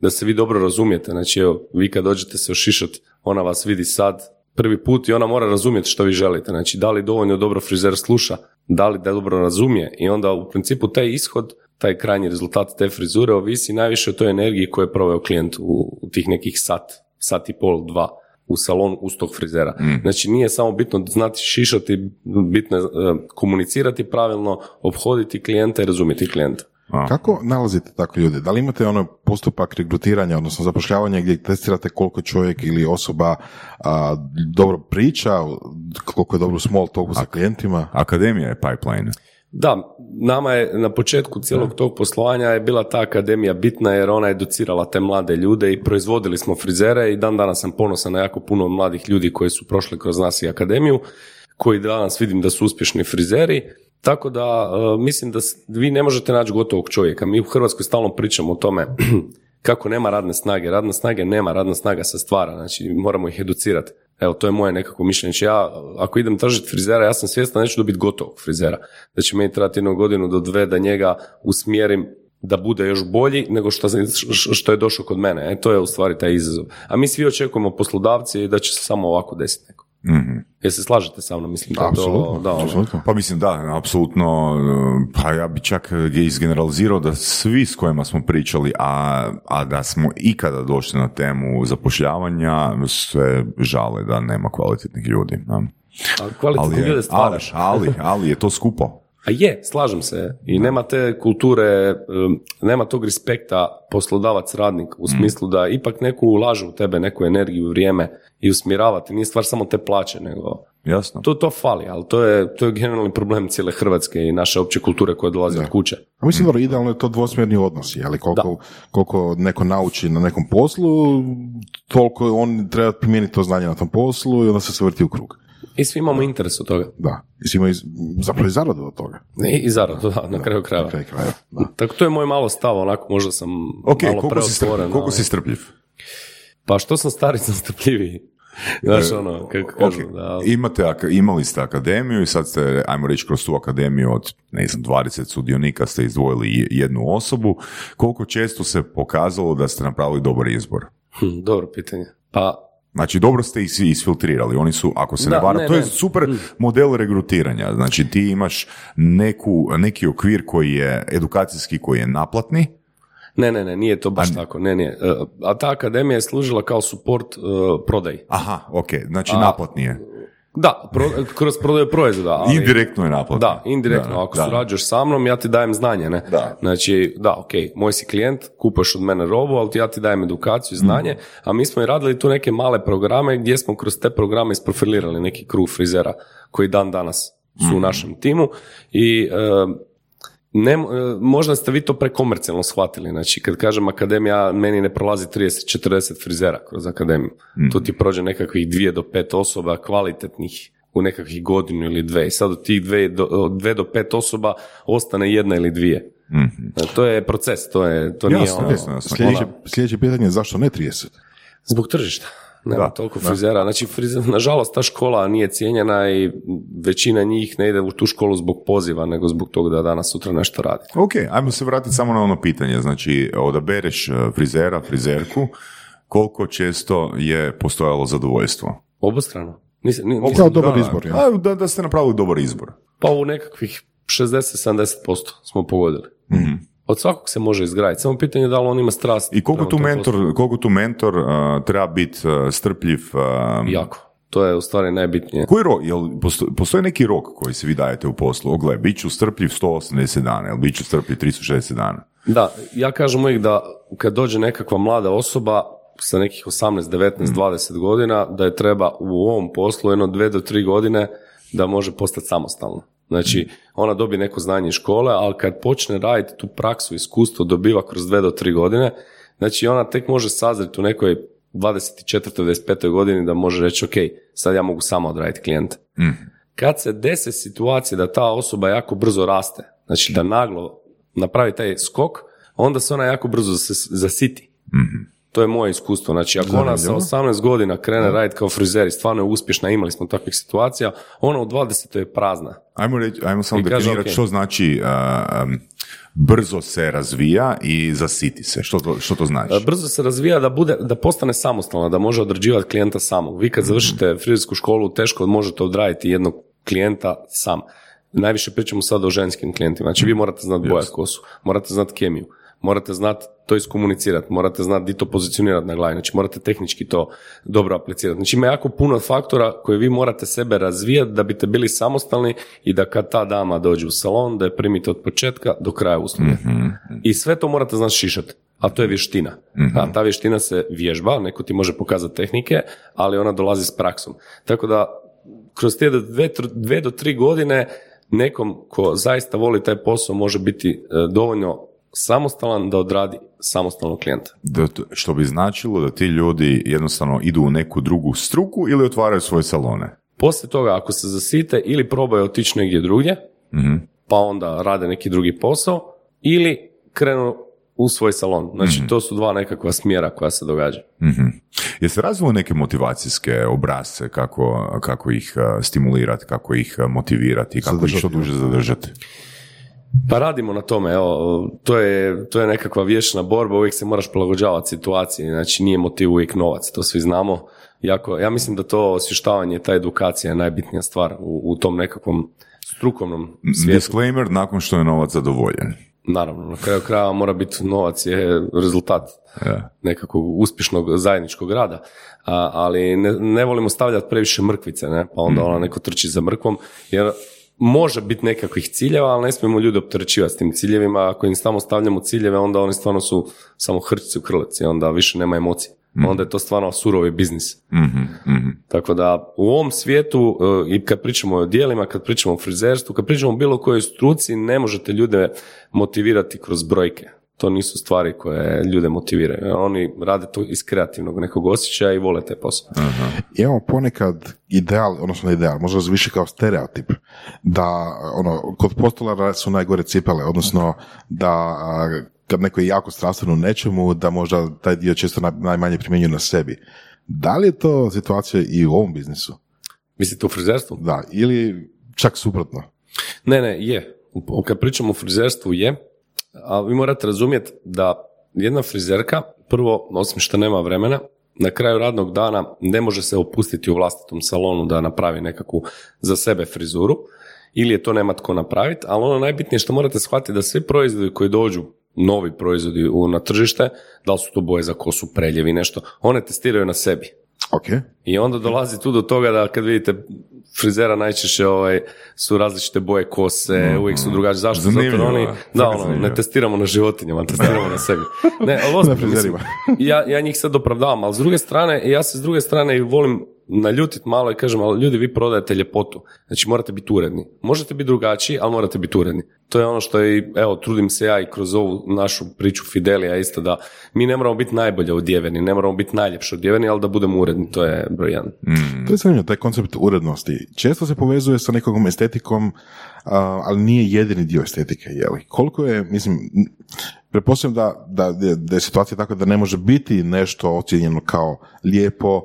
Da se vi dobro razumijete. Znači, evo, vi kad dođete se ošišat, ona vas vidi sad prvi put i ona mora razumjeti što vi želite. Znači, da li dovoljno dobro frizer sluša, da li da dobro razumije i onda u principu taj ishod taj krajnji rezultat te frizure ovisi najviše o toj energiji koju je proveo klijent u, u tih nekih sat, sat i pol, dva u salon uz tog frizera. Znači nije samo bitno znati šišati, bitno je e, komunicirati pravilno, obhoditi klijenta i razumjeti klijenta. Kako nalazite takve ljude? Da li imate ono postupak regrutiranja, odnosno zapošljavanja gdje testirate koliko čovjek ili osoba a, dobro priča, koliko je dobro small talku sa klijentima? Akademija je pipeline. Da, nama je na početku cijelog tog poslovanja je bila ta akademija bitna jer ona je educirala te mlade ljude i proizvodili smo frizere i dan danas sam ponosan na jako puno mladih ljudi koji su prošli kroz nas i akademiju, koji danas vidim da su uspješni frizeri. Tako da e, mislim da vi ne možete naći gotovog čovjeka. Mi u Hrvatskoj stalno pričamo o tome kako nema radne snage. Radne snage nema, radna snaga se stvara, znači moramo ih educirati. Evo, to je moje nekako mišljenje. Znači ja, ako idem tražiti frizera, ja sam svjestan da neću dobiti gotovog frizera. Da će meni trebati jednu godinu do dve da njega usmjerim da bude još bolji nego što, što je došao kod mene. E, to je u stvari taj izazov. A mi svi očekujemo poslodavci da će se samo ovako desiti neko. Mhm. Jel se slažete sa mnom? Mislim da je to... Apsolutno, Da, ono, apsolutno. Pa mislim da, apsolutno, e, pa ja bi čak je izgeneralizirao da svi s kojima smo pričali, a, a da smo ikada došli na temu zapošljavanja, se žale da nema kvalitetnih ljudi. da. a Ali, kvalitetne je, ljude ali, stvaraš. ali, ali je to skupo. A je, slažem se. I nema te kulture, nema tog respekta poslodavac-radnik u smislu da ipak neko ulaže u tebe neku energiju, vrijeme i usmjeravati. Nije stvar samo te plaće, nego jasno. To, to fali, ali to je, to je generalni problem cijele Hrvatske i naše opće kulture koje dolaze od kuće. A mislim, dobro, idealno je to dvosmjerni odnosi, ali koliko, koliko neko nauči na nekom poslu, toliko on treba primijeniti to znanje na tom poslu i onda se sve vrti u krug. I svi imamo interes od toga. Da, i svi imaju zapravo i zaradu od toga. I, i zaradu, da, na kraju krajeva. Na kraju krajeva, da. Tako to je moj malo stav, onako možda sam Ok, malo koliko si, strpljiv, preotvoren. koliko ali- si strpljiv? Pa što sam stari sam strpljiviji. Znaš ono, kako Ok, kažu, da, Imate, imali ste akademiju i sad ste, ajmo reći, kroz tu akademiju od, ne znam, 20 sudionika ste izdvojili je- jednu osobu. Koliko često se pokazalo da ste napravili dobar izbor? hm, dobro pitanje. Pa Znači, dobro ste ih isfiltrirali. Oni su, ako se ne Da, varam, ne, to je ne. Mm. super model regrutiranja. Znači, ti imaš neku, neki okvir koji je edukacijski, koji je naplatni. Ne, ne, ne, nije to baš tako. Ne, ne. E, A ta akademija je služila kao suport uh, prodaji. Aha, ok, znači A- naplatni je. Da, pro, kroz prodaju proizvoda. Ali, Indirektno je naplatni. Da, indirektno. Da, Ako da. surađuješ sa mnom, ja ti dajem znanje, ne? Da. Znači, da, ok, moj si klijent, kupaš od mene robu, ali ja ti dajem edukaciju, znanje, a mi smo i radili tu neke male programe gdje smo kroz te programe isprofilirali neki krug frizera koji dan danas su u našem timu i e, ne, e, možda ste vi to prekomercijalno shvatili. Znači, kad kažem akademija, meni ne prolazi 30-40 frizera kroz akademiju. Tu ti prođe nekakvih dvije do pet osoba kvalitetnih u nekakvih godinu ili dve. I sad od tih dve do, dve do pet osoba ostane jedna ili dvije. E, To je proces, to, je, to nije Jasno, ono... jasno, jasno. Sljedeće, sljedeće pitanje je zašto ne 30? Zbog tržišta. Nema Da, toliko frizera. Znači, frizer, nažalost, ta škola nije cijenjena i većina njih ne ide u tu školu zbog poziva, nego zbog toga da danas sutra nešto radi. Ok, ajmo se vratiti samo na ono pitanje. Znači, odabereš e, frizera, frizerku, koliko često je postojalo zadovoljstvo? Obostrano. Nisam, Kao dobar Da, izbor, ja. a, Da, da ste napravili dobar izbor. pa u nekakvih 60-70% smo pogodili. Od svakog se može izgraditi. Samo pitanje je da li on ima strast. I koliko tu mentor, koliko tu mentor uh, treba biti uh, strpljiv? uh, Jako. To je u stvari najbitnije. Koji rok? Jel posto- postoji neki rok koji se vi dajete u poslu? Ogle, bit ću strpljiv 180 dana, jel bit ću strpljiv 360 dana? Da, ja kažem uvijek da kad dođe nekakva mlada osoba sa nekih 18, 19, 20 godina, da je treba u ovom poslu jedno dve do tri godine da može postati samostalna. Znači, ona dobije neko znanje iz škole, ali kad počne raditi tu praksu, iskustvo dobiva kroz dve do tri godine, znači ona tek može sazreti u nekoj 24. 25. godini da može reći, ok, sad ja mogu samo odraditi klijente. Kad se dese situacije da ta osoba jako brzo raste, znači da naglo napravi taj skok, onda se ona jako brzo zas- zasiti. To je moje iskustvo. Znači, ako ona sa 18 godina krene raditi kao frizer i stvarno je uspješna, imali smo takvih situacija, ona u 20. je prazna. Ajmo, reći, ajmo samo definirati ok. što znači uh, um, brzo se razvija i zasiti se. Što to, što to znači? E, Brzo se razvija da bude, da postane samostalna, da može odrađivati klijenta samog. Vi kad završite frizersku školu, teško možete odraditi jednog klijenta sam. Najviše pričamo sad o ženskim klijentima. Znači vi morate znati bojat kosu, morate znati kemiju, morate znati to iskomunicirati, morate znati di to pozicionirati na glavi, znači morate tehnički to dobro aplicirati. Znači ima jako puno faktora koje vi morate sebe razvijati da biste bili samostalni i da kad ta dama dođe u salon, da je primite od početka do kraja usluge. I sve to morate znati šišati, a to je vještina. A ta vještina se vježba, neko ti može pokazati tehnike, ali ona dolazi s praksom. Tako da kroz te dve, dve do tri godine nekom ko zaista voli taj posao može biti e, dovoljno samostalan da odradi samostalnog klijenta. Da, to- što bi značilo da ti ljudi jednostavno idu u neku drugu struku ili otvaraju svoje salone. Poslije toga, ako se zasite ili probaju otići negdje drugdje, Mhm. pa onda rade neki drugi posao, ili krenu u svoj salon. Znači, to su dva nekakva smjera koja se događa. Mhm. Jeste razvili neke motivacijske obrazce kako, kako ih uh, stimulirati, kako ih uh, motivirati, kako ih što duže zadržati? Pa radimo na tome, evo, to je, to je nekakva vječna borba, uvijek se moraš prilagođavati situaciji, znači nije motiv uvijek novac, to svi znamo. Jako, ja mislim da to osvještavanje, ta edukacija je najbitnija stvar u, u tom nekakvom strukovnom svijetu. Disclaimer, nakon što je novac zadovoljen. Naravno, na kraju krajeva mora biti novac je rezultat Ja. nekakvog uspješnog zajedničkog rada, A, ali ne, ne volimo stavljati previše mrkvice, ne? pa onda ona neko trči za mrkvom, jer može biti nekakvih ciljeva, ali ne smijemo ljude opterećivati s tim ciljevima, ako im samo stavljamo ciljeve, onda oni stvarno su samo hrčci u krlici, onda više nema emocije. onda je to stvarno surovi biznis. Mhm, mhm. Tako da u ovom svijetu e, i kad pričamo o dijelima, kad pričamo o frizerstvu, kad pričamo o bilo kojoj struci, ne možete ljude motivirati kroz brojke. To nisu stvari koje ljude motiviraju. Oni rade to iz kreativnog nekog osjećaja i vole taj posao. Imamo ponekad ideal, odnosno ne ideal, možda više kao stereotip, da ono, kod postolara su najgore cipele, odnosno da kad neko je jako strastven u nečemu, da možda taj dio često naj- najmanje primjenjuje na sebi. Da li je to situacija i u ovom biznisu? Mislite u frizerstvu? Da, ili čak suprotno? Ne, ne, je. Kad pričamo o frizerstvu je, ali vi morate razumjeti da jedna frizerka, prvo, osim što nema vremena, na kraju radnog dana ne može se opustiti u vlastitom salonu da napravi nekakvu za sebe frizuru, ili je to nema tko napraviti, ali ono najbitnije što morate shvatiti da svi proizvodi koji dođu, novi proizvodi u, na tržište, da li su to boje za kosu, preljevi, nešto, one testiraju na sebi. Ok, I onda dolazi tu do toga da kad vidite frizera najčešće ovaj, su različite boje kose, uvijek su drugačije. Zašto? Zato Zanimljivo, oni, fakat da, ono, zanimljivo. ne testiramo na životinjama, testiramo na sebi. Ne, ali ozbiljno, ja, ja njih sad opravdavam, ali s druge strane, ja se s druge strane i volim naljutit malo i kažem, ali ljudi, vi prodajete ljepotu. Znači, morate biti uredni. Možete biti drugačiji, ali morate biti uredni. To je ono što i, evo, trudim se ja i kroz ovu našu priču Fidelija isto da mi ne moramo biti najbolje odjeveni, ne moramo biti najljepše odjeveni, ali da budemo uredni, to je broj jedan. To je zanimljivo, taj koncept urednosti. Često se povezuje sa nekakvom estetikom, ali nije jedini dio estetike, je li? Koliko je, mislim, pretpostavljam da, da, da je situacija takva da ne može biti nešto ocijenjeno kao lijepo,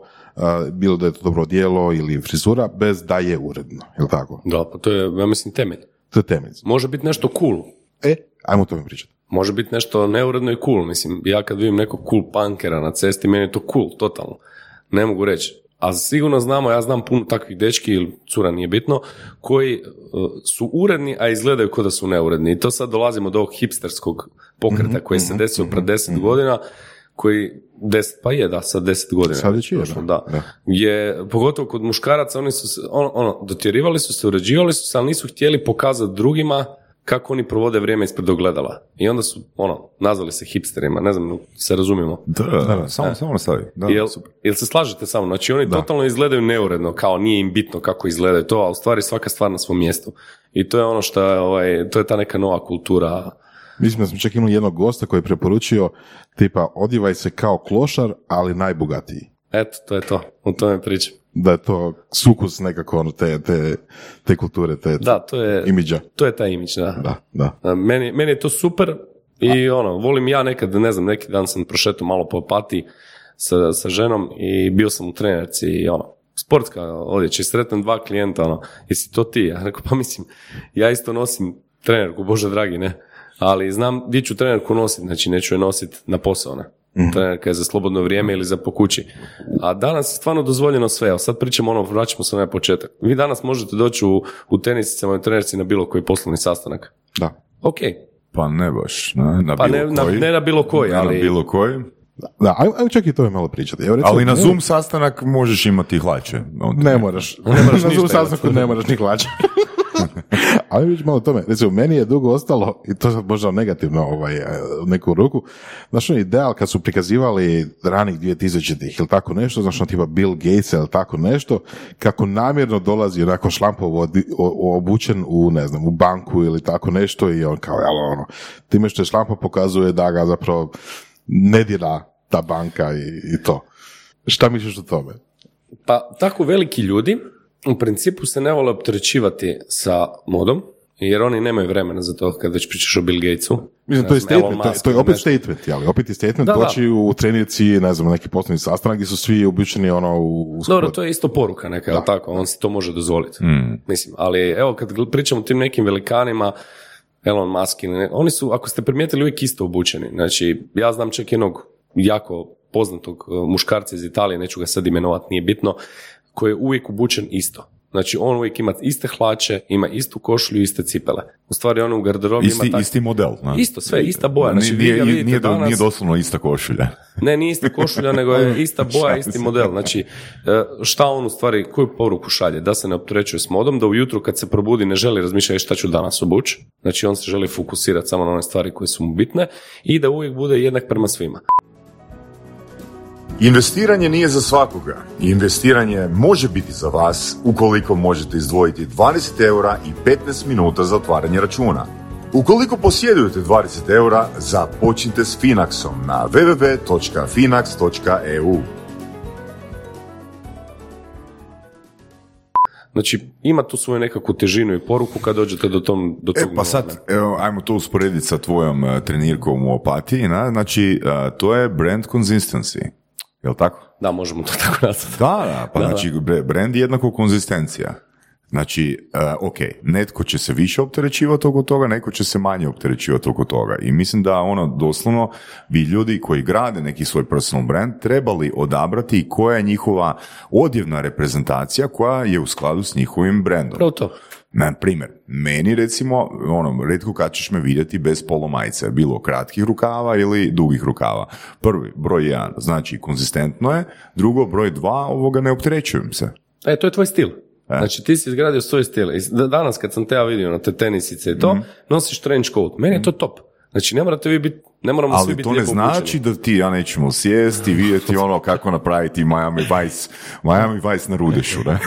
bilo da je to dobro djelo ili frizura, bez da je uredno, je li tako? Da, pa to je, ja mislim, temelj. To je temelj. Može biti nešto cool, E, ajmo o tome pričati. može biti nešto neuredno i cool. Mislim, ja kad vidim nekog cool punkera na cesti, meni je to cool, totalno. Ne mogu reći. A sigurno znamo, ja znam puno takvih dečki ili cura, nije bitno, koji uh, su uredni, a izgledaju kao da su neuredni. I to sad dolazimo do ovog hipsterskog pokreta koji se desio pred deset godina, koji, deset, pa je da, sad deset godina. Sad već je, da. da. Da. Je, pogotovo kod muškaraca, oni su se, ono, ono, dotjerivali su se, uređivali su se, ali nisu htjeli pokazati drugima kako oni provode vrijeme ispred ogledala. I onda su, ono, nazvali se hipsterima, ne znam, se razumijemo. Da, da, da, samo, samo nastavi. Da, Jel, super. jel se slažete sa mnom? Znači oni totalno izgledaju neuredno, kao nije im bitno kako izgledaju to, a u stvari svaka stvar na svom mjestu. I to je ono što je, ovaj, to je ta neka nova kultura. Mislim da smo čak imali jednog gosta koji je preporučio tipa odjevaj se kao klošar, ali najbogatiji. Eto, to je to. O tome pričam. Da je to sukus nekako ono, te, te, te kulture, te Da, to je, imidža. to je taj imidž, da. Da, da. A, Meni, meni je to super i ono, volim ja nekad, ne znam, neki dan sam prošetao malo po apati sa, sa ženom i bio sam u trenerci i ono, sportska odjeća i sretnem dva klijenta, ono, jesi to ti? Ja rekao, pa mislim, ja isto nosim trenerku, bože dragi, ne, ali znam gdje ću trenerku nositi, znači neću je nositi na posao, ne. Trenerka je za slobodno vrijeme ili za po kući. A danas je stvarno dozvoljeno sve. Evo sad pričamo ono, vraćamo se na početak. Vi danas možete doći u, u tenisicama i trenerci na bilo koji poslovni sastanak. da. Ok, Pa ne baš, na, na pa bilo ne na, koji. ne na bilo koji, Ne ali... na bilo koji. Da, ajmo, čak i o tome malo pričati. Evo, recimo, Ali na ne- Zoom sastanak možeš imati hlače. Onda Ne moraš. Ne moraš na Zoom sastanku ne moraš ni hlače. Ali već malo o tome. Recimo, meni je dugo ostalo, i to možda negativno ovaj, e, neku ruku, znaš ono ideal kad su prikazivali ranih 2000-ih ili tako nešto, znaš ono tipa Bill Gates ili tako nešto, kako namjerno dolazi onako šlampovo obučen u, ne znam, u banku ili tako nešto i on kao, jel, ono, time što je šlampo pokazuje da ga zapravo ne dira ta banka i, i to. Šta misliš o tome? Pa tako veliki ljudi u principu se ne vole opterećivati sa modom, jer oni nemaju vremena za to kad već pričaš o Bill Gatesu. Mislim, to je Elon statement, to, je- opet nešto. statement, ali opet je statement Da, da. doći u trenirci, ne znam, na neki poslovni sastanak gdje su svi obučeni ono u, u Dobro, to je isto poruka neka, jel tako? On si to može dozvoliti. Mm. Mislim, ali evo kad pričamo o tim nekim velikanima, Elon Musk oni su, ako ste primijetili, uvijek isto obučeni. Znači, ja znam čak jednog jako poznatog uh, muškarca iz Italije, neću ga sad imenovati, nije bitno, koji je uvijek obučen isto. Znači, on uvijek ima iste hlače, ima istu košulju, iste cipele. U stvari, on u garderobi Isti, ima tak- isti model. na. Isto, sve, ista boja. Znači, nije, nije, vidite nije, danas- nije doslovno ista košulja. ne, nije ista košulja, nego je ista boja, isti model. Znači, e, šta on u stvari, koju poruku šalje? Da se ne opterećuje s modom, da ujutro kad se probudi ne želi razmišljati šta ću danas obući. Znači, on se želi fokusirati samo na one stvari koje su mu bitne i da uvijek bude jednak prema svima. Investiranje nije za svakoga. Investiranje može biti za vas ukoliko možete izdvojiti 20 eura i 15 minuta za otvaranje računa. Ukoliko posjedujete 20 eura, započnite s Finaxom na www.finax.eu. Znači, ima tu svoju nekakvu težinu i poruku kad dođete do, tom, do tog E, pa sad, evo, ajmo to usporediti sa tvojom eh, trenirkom u opatiji, na? znači, eh, to je brand consistency, jel tako? Da, možemo to tako nazvati. Da, da, pa Da, znači bre- brand je jednako konzistencija. Znači, uh, ok, netko će se više opterećivati oko toga, neko će se manje opterećivati oko toga. I mislim da ono, doslovno, bi ljudi koji grade neki svoj personal brand trebali odabrati koja je njihova odjevna reprezentacija koja je u skladu s njihovim brandom. Pravo to. Na primjer, meni recimo, ono, redko kad ćeš me vidjeti bez polomajice, bilo kratkih rukava ili dugih rukava. Prvi, broj jedan, znači konzistentno je, drugo, broj dva, ovoga ne opterećujem se. E, to je tvoj stil. E. Znači, ti si izgradio svoj stil. Danas kad sam te ja vidio na te tenisice i to, Mhm. nosiš trench coat. Meni je to top. Znači, ne morate vi biti, ne moramo svi Ali biti to ne znači obučeni. da ti ja nećemo sjesti i vidjeti ono kako napraviti Miami Vice, Miami Vice na rudešu, ne?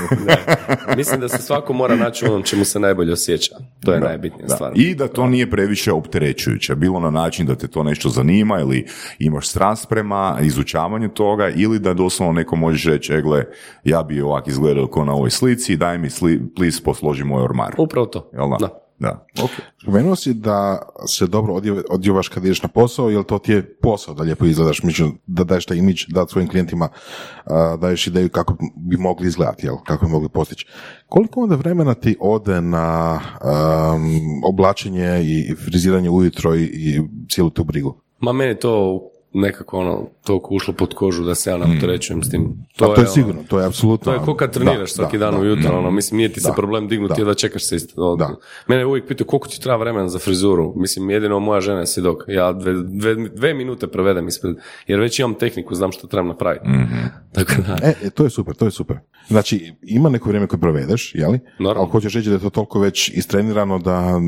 Mislim da se svako mora naći onom čemu se najbolje osjeća. To je Da, najbitnija da. stvar. I da to nije previše opterećujuće. Bilo na način da te to nešto zanima ili imaš strast prema izučavanju toga ili da doslovno neko možeš reći, egle, ja bi ovak izgledao kao na ovoj slici, daj mi, sli, please, posloži moj ormar. Upravo to. Jel da? Da. Da. Ok. Spomenuo si da se dobro odjevaš kad ideš na posao, jer to ti je posao da lijepo izgledaš, mislim, da daješ taj imidž, da svojim klijentima daješ ideju kako bi mogli izgledati, jel, kako bi mogli postići. Koliko onda vremena ti ode na am, oblačenje i friziranje ujutro i, i cijelu tu brigu? Ma meni to nekako ono, toliko ušlo pod kožu da se ja ne opterećujem s tim. To, to je, ono, sigurno, to je apsolutno. To je ko kad treniraš Da, svaki da, dan da. ujutro, ono, mislim, nije ti se problem dignuti Da. da čekaš se isto. Da. Mene uvijek pitaju koliko ti treba vremena za frizuru. Mislim, jedino moja žena je svjedok. Ja dve, dve, dve minute provedem ispred, jer već imam tehniku, znam što trebam napraviti. Mhm. Tako da, E, e, to je super, to je super. Znači, ima neko vrijeme koje provedeš, jeli? Naravno. Ali hoćeš reći da je to toliko već istrenirano da...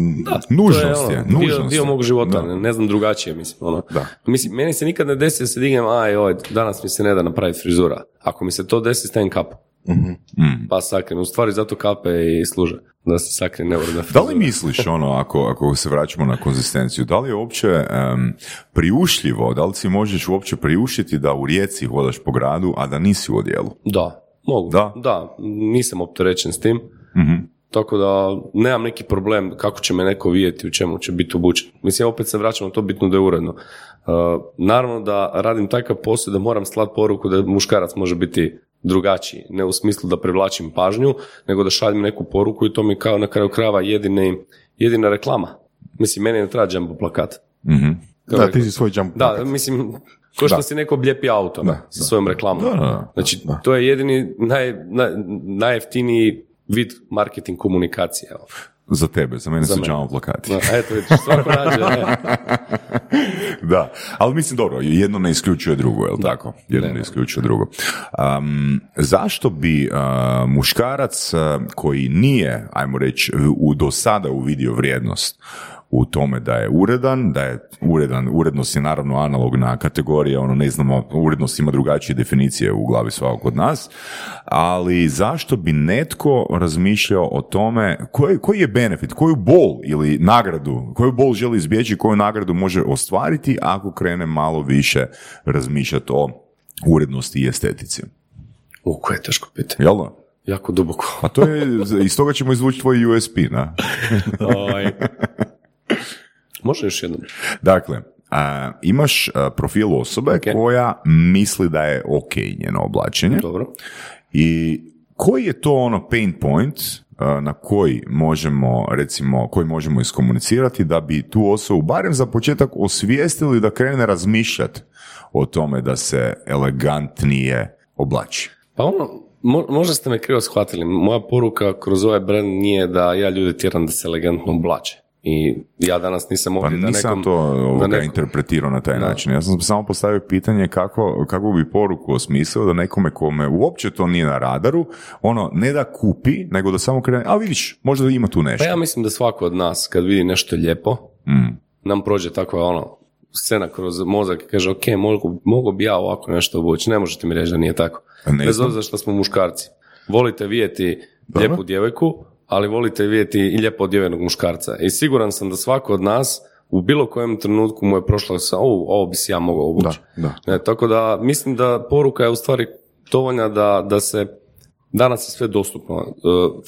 Nužnost je, ono, dio, nužnost dio je. mog života, Da. ne, ne znam drugačije, mislim. Ono. Da. Mislim, meni se nikad ne desi da se dignem, aj, oj, danas mi se ne da napraviti frizura. Ako mi se to desi, stavim kapu. Mm. Pa sakrim. U stvari zato kape i služe. Da se sakri neuredna Da li misliš ono, ako, ako se vraćamo na konzistenciju, da li je uopće em, priušljivo, da li si možeš uopće priuštiti da u rijeci hodaš po gradu, a da nisi u odjelu? Da, mogu. Da? Da, nisam opterećen s tim. Mhm. Tako da nemam neki problem kako će me neko vidjeti u čemu će biti obučen. Mislim, opet se vraćam na to bitno da je uredno. Uh, naravno da radim takav posao da moram slati poruku da muškarac može biti drugačiji. Ne u smislu da privlačim pažnju, nego da šaljem neku poruku i to mi kao na kraju krajeva jedini, jedina reklama. Mislim, meni ne treba jumbo plakat. Mhm. Kao Da, ti si svoj jump. da, mislim, ko što Da. si neko obljepi auto ne, sa svojom reklamom. Da, da, da. Znači, to je jedini naj, naj, najjeftiniji vid marketing komunikacije. Za tebe, za mene Za su džamo plakati. Da, eto, vidiš, svako nađe. da, ali mislim dobro, jedno ne isključuje drugo, jel tako? Jedno ne, Ne, ne. isključuje drugo. Um, zašto bi uh, muškarac uh, koji nije, ajmo reći, u, do sada uvidio vrijednost u tome da je uredan, da je uredan, urednost je naravno analogna kategorija, ono ne znamo, urednost ima drugačije definicije u glavi svakog od nas, ali zašto bi netko razmišljao o tome koji, koji je benefit, koju bol ili nagradu, koju bol želi izbjeći, koju nagradu može ostvariti ako krene malo više razmišljati o urednosti i estetici. U, koje je teško pitanje. Jel da? Jako duboko. Pa to je, iz toga ćemo izvući tvoj USP, na? Može još jednom? Dakle, a, imaš a, profil osobe Ok. koja misli da je ok njeno oblačenje Dobro. i koji je to ono pain point a, na koji možemo, recimo, koji možemo iskomunicirati da bi tu osobu barem za početak osvijestili da krene razmišljati o tome da se elegantnije oblači. Pa ono, mo- možda ste me krivo shvatili. Moja poruka kroz ovaj brand nije da ja ljude tjeram da se elegantno oblače. I ja danas nisam Pa ovdje da nisam nekom... to ovoga da nekom- interpretirao na taj način. Ja sam samo postavio pitanje kako, kako bi poruku osmislio da nekome kome uopće to nije na radaru, ono, ne da kupi, nego da samo krene, a vidiš, možda ima tu nešto. Pa ja mislim da svako od nas kad vidi nešto lijepo, Mm. nam prođe takva ono scena kroz mozak i kaže, ok, mogu, mogu bi ja ovako nešto obući, ne možete mi reći da nije tako. Pa ne Bez obzira što smo muškarci. Volite vidjeti lijepu djevojku, ali volite vidjeti i lijepo odjevenog muškarca. I siguran sam da svako od nas u bilo kojem trenutku mu je prošlo sa, ovo, ovo bi si ja mogao obući. Da, da. Ne, tako da mislim da poruka je u stvari dovoljna da, da se danas je sve dostupno. E,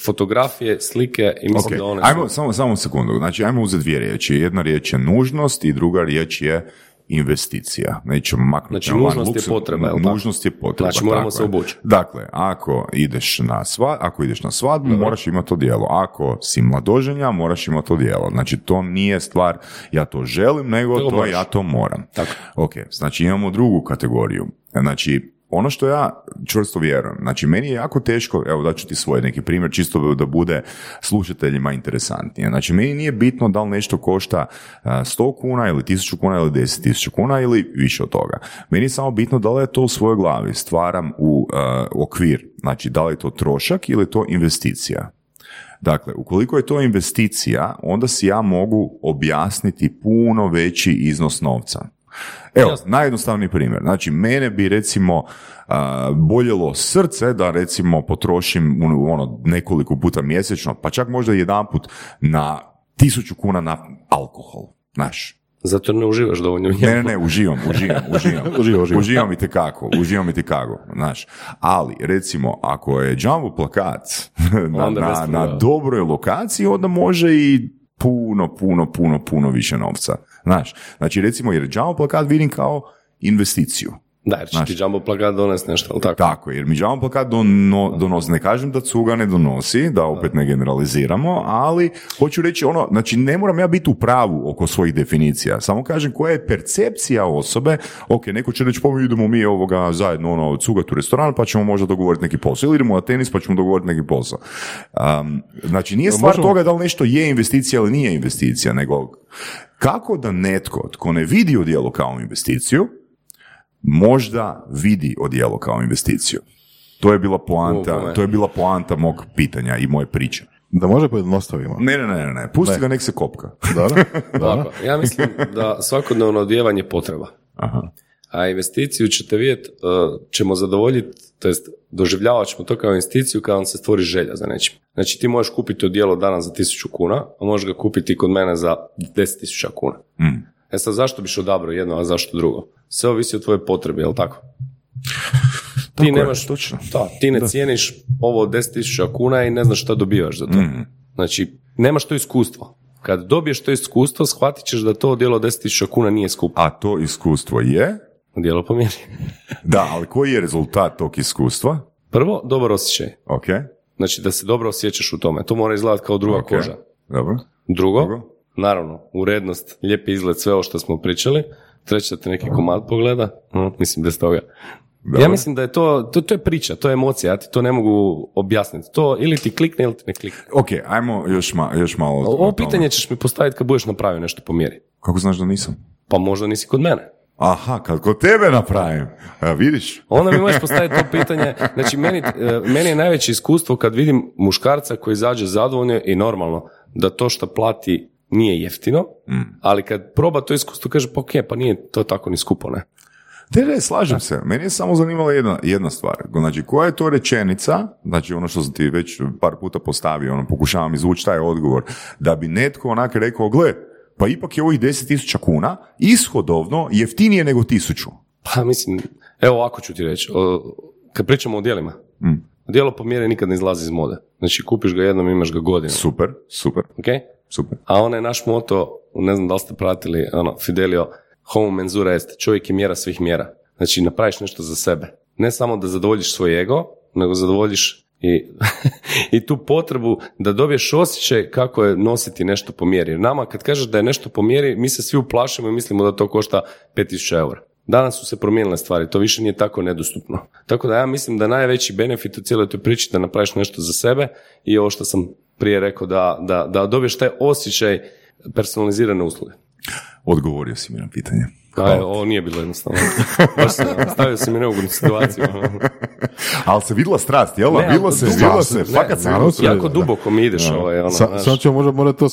fotografije, slike i mislim Ok, da one ajmo, samo, samo sekundu. Znači, ajmo uzeti dvije riječi. Jedna riječ je nužnost i druga riječ je investicija. Nećemo maknuti Znači, nužnost je luksu- potreba, jel tako? Nužnost je potreba. Znači, moramo tako se je. obući. Dakle, ako ideš na sva, ako ideš na svadbu, moraš imati to dijelo. Ako si mladoženja, moraš imati to dijelo. Znači, to nije stvar ja to želim, nego to ja to moram. Tako. Ok, znači imamo drugu kategoriju. Znači, ono što ja čvrsto vjerujem, znači meni je jako teško, evo daću ti svoj neki primjer, čisto da bude slušateljima interesantnije. Znači meni nije bitno da li nešto košta a, 100 kuna ili 1000 kuna ili 10.000 kuna ili više od toga. Meni je samo bitno da li je to u svojoj glavi stvaram u a, okvir, znači da li je to trošak ili je to investicija. Dakle, ukoliko je to investicija, onda si ja mogu objasniti puno veći iznos novca. Evo, Jasno. najjednostavniji primjer. Znači, mene bi recimo a, boljelo srce da recimo potrošim ono, nekoliko puta mjesečno, pa čak možda jedanput na tisuću kuna na alkohol. Znaš, Zato ne uživaš dovoljno ne, ne, ne, uživam, uživam, uživam. Uživa, uživa. Uživam i tekako, uživam i tekako, znaš. Ali, recimo, ako je jumbo plakat na, na, na dobroj lokaciji, onda može i puno, puno, puno, puno više novca. Znaš, znači recimo, jer jumbo plakat vidim kao investiciju. Da, jer će Znaš. ti jumbo plakat donesti nešto, ali tako? Tako, jer mi jumbo plakat dono, donosi, ne kažem da cuga ne donosi, da opet ne generaliziramo, ali hoću reći ono, znači ne moram ja biti u pravu oko svojih definicija, samo kažem koja je percepcija osobe, ok, neko će reći, pa idemo mi ovoga zajedno ono, cugat u restoran, pa ćemo možda dogovoriti neki posao, ili idemo na tenis, pa ćemo dogovoriti neki posao. Um, znači nije stvar možemo- toga da li nešto je investicija ili nije investicija, nego kako da netko tko ne vidi odjelo kao investiciju, možda vidi odjelo kao investiciju. To je bila poanta, to je bila poanta mog pitanja i moje priče. Da može pojednostavimo. Ne, ne, ne, ne, ne. pusti ga nek se kopka. Da, da, ja mislim da svakodnevno odjevanje je potreba. Aha. A investiciju ćete vidjeti, uh, ćemo zadovoljiti, to jest doživljavat ćemo to kao investiciju kada vam se stvori želja za nečim. Znači ti možeš kupiti odijelo danas za 1000 kuna, a možeš ga kupiti kod mene za 10.000 kuna. Mm. E sad zašto biš odabrao jedno, a zašto drugo? Sve ovisi o tvojoj potrebi, jel tako? ti je, nemaš, točno. Da, ti ne cijeniš ovo od 10.000 kuna i ne znaš šta dobivaš za to. Mm. Znači, nemaš to iskustvo. Kad dobiješ to iskustvo, shvatit ćeš da to odijelo od 10.000 kuna nije skupo. A to iskustvo je, Odijelo pomjeri. da, ali koji je rezultat tog iskustva? Prvo, dobar osjećaj. Ok, Znači da se dobro osjećaš u tome. To mora izgledati kao druga Ok. koža. dobro. Drugo, Drugo? Naravno, urednost, lijepi izgled, sve ovo što smo pričali. Treće da te neki komad pogleda. Mislim bez toga. Dobro. Ja mislim da je to, to, to je priča, to je emocija, ja ti to ne mogu objasniti. To ili ti klikne ili ti ne klikne. Ok, ajmo još, ma, još malo. o Ovo pitanje ćeš mi postaviti kad budeš napravio nešto po mjeri. Kako znaš da nisam? Pa možda nisi kod mene. Aha, kad kod tebe napravim. A, vidiš? Onda mi možeš postaviti to pitanje. Znači, meni, e, meni je najveće iskustvo kad vidim muškarca koji izađe zadovoljno i normalno da to što plati nije jeftino, ali kad proba to iskustvo kaže pa ok, pa nije to tako ni skupo, ne? Ne, ne, slažem se. Meni je samo zanimala jedna, jedna stvar. Znači, koja je to rečenica, znači ono što sam ti već par puta postavio, ono, pokušavam izvući taj odgovor, da bi netko onak rekao, gle, pa ipak je ovih 10.000 kuna ishodovno jeftinije nego tisuću. Pa mislim, evo ovako ću ti reći, kad pričamo o djelima, Mm. djelo po mjeri nikad ne izlazi iz mode. Znači, kupiš ga jednom, imaš ga godinu, Super, super, ok? Super. A onaj naš moto, ne znam da li ste pratili, ono, Fidelio, homo menzura est, čovjek je mjera svih mjera. Znači, napraviš nešto za sebe. Ne samo da zadovoljiš svoj ego, nego zadovoljiš i, i tu potrebu da dobiješ osjećaj kako je nositi nešto po mjeri. Jer nama kad kažeš da je nešto po mjeri, mi se svi uplašimo i mislimo da to košta 5000 eura. Danas su se promijenile stvari, to više nije tako nedostupno. Tako da ja mislim da najveći benefit u cijeloj toj priči da napraviš nešto za sebe i ovo što sam prije rekao da, da, da dobiješ taj osjećaj personalizirane usluge. Odgovorio si mi na pitanje. A, evo, ovo nije bilo jednostavno. Baš se, stavio si mi neugodnu situaciju. Ali se vidjela strast, jel? Ne, ali se, vidjela se, ne, fakat se naravno vidjela se- Jako duboko mi ideš ovaj, ono, Sa, samo ćemo možda morati to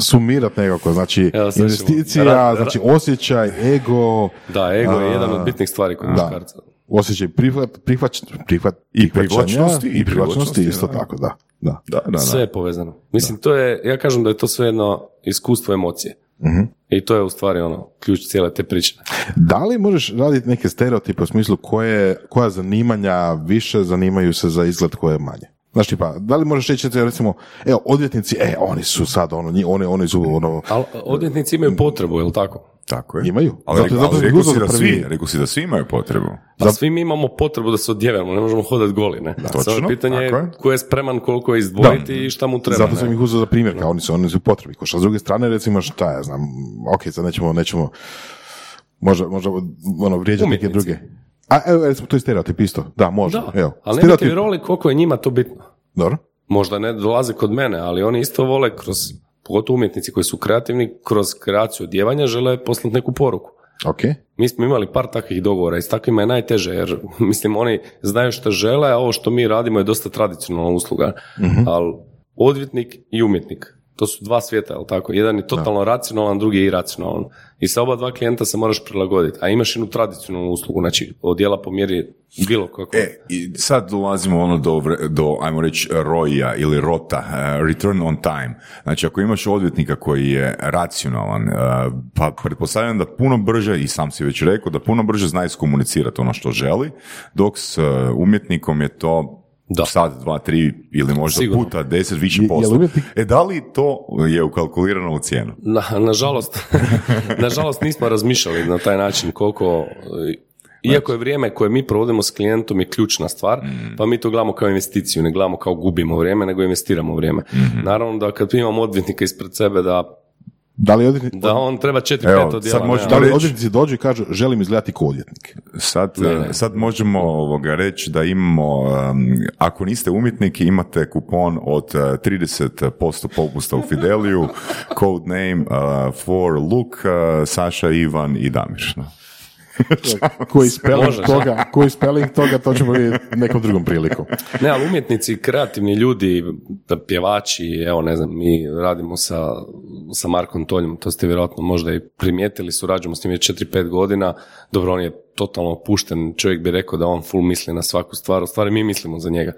sumirati nekako, znači Evo, investicija, Ra- ra- znači osjećaj, ego, Da, ego je A, jedan od bitnih stvari kod muškarca. Osjećaj prihvat, prihvać, prihvat, I privlačnosti, i i privlačnosti isto da. tako, da. da. Da, da, da. Sve je povezano. Mislim, to je, ja kažem da je to sve jedno iskustvo emocije. Mhm. I to je u stvari ono, ključ cijele te priče. Da li možeš raditi neke stereotipe u smislu koje, koja zanimanja više zanimaju se za izgled koje manje? Znaš tipa, da li možeš reći recimo, evo, odvjetnici, e, oni su sad, ono, nji- oni, oni su, ono, Ali odvjetnici imaju potrebu, je li tako? Tako je. Imaju. Ali, Zato- zato, zato ali rekao, si da svi, rekao si da svi imaju potrebu. Pa svi mi imamo potrebu da se odjevamo, ne možemo hodati goli, ne? Točno, Samo je pitanje je. je ko je spreman koliko izdvojiti i šta mu treba. Zato ne? sam ih uzeo za primjer, kao oni su, oni su potrebi. Ko što s druge strane, recimo, šta ja znam, ok, sad nećemo, nećemo, možda, možda, ono, vrijeđati neke druge. A, evo, recimo, to je stereotip isto. Da, može. Da, Evo, ali stereotip. vjerovali koliko je njima to bitno. Dobro. Možda ne dolaze kod mene, ali oni isto vole kroz, pogotovo umjetnici koji su kreativni, kroz kreaciju odjevanja žele poslati neku poruku. Ok. Mi smo imali par takvih dogovora i s takvima je najteže, jer mislim oni znaju što žele, a ovo što mi radimo je dosta tradicionalna usluga. Ali odvjetnik i umjetnik, to su dva svijeta, jel tako? Jedan je totalno racionalan, drugi je iracionalan. I sa oba dva klijenta se moraš prilagoditi, a imaš jednu tradicionalnu uslugu, znači odjela po mjeri bilo kako. E, i sad dolazimo ono do, do ajmo reći, roja ili rota, eh, return on time. Znači, ako imaš odvjetnika koji je racionalan, eh, pa pretpostavljam da puno brže, i sam si već rekao, da puno brže zna iskomunicirati ono što želi, dok s eh, umjetnikom je to Da. sad, dva, tri ili možda Sigurno. puta deset više Je- posto. E, da li to je ukalkulirano u cijenu? Na, nažalost, nažalost nismo razmišljali na taj način koliko, iako je vrijeme koje mi provodimo s klijentom je ključna stvar, pa mi to gledamo kao investiciju, ne gledamo kao gubimo vrijeme, nego investiramo vrijeme. Naravno da kad imamo odvjetnika ispred sebe da, Da li, odvjetni, da on treba četiri, Evo, pet odjela. sad može da li odvjetnici dođu i kažu želim izgledati kao odvjetnik? Sad, Ne, ne. sad možemo ovoga reći da imamo, um, ako niste umjetnik, imate kupon od uh, 30% popusta u Fideliju, code name uh, for Luke, uh, Saša, Ivan i Damir. Koji spelling toga, koji spelling toga, to ćemo vidjeti nekom drugom prilikom. Ne, ali umjetnici, kreativni ljudi, pjevači, evo ne znam, mi radimo sa, sa Markom Toljom, to ste vjerojatno možda i primijetili, surađujemo s njim već 4-5 godina, dobro, on je totalno opušten, čovjek bi rekao da on full misli na svaku stvar, u stvari mi mislimo za njega,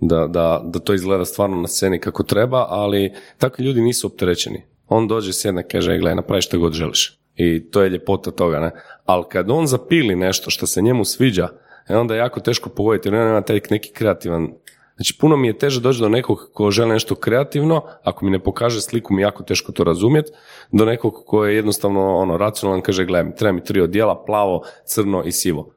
da, da, da to izgleda stvarno na sceni kako treba, ali takvi ljudi nisu opterećeni. On dođe, sjedne, kaže, "E, gledaj, napravi što god želiš. I to je ljepota toga, ne? Ali kad on zapili nešto što se njemu sviđa, e onda je jako teško pogoditi, jer on nema taj neki kreativan Znači, puno mi je teže doći do nekog ko želi nešto kreativno, ako mi ne pokaže sliku mi je jako teško to razumjeti, do nekog ko je jednostavno ono, racionalan, kaže, gledaj, treba mi tri odjela, plavo, crno i sivo.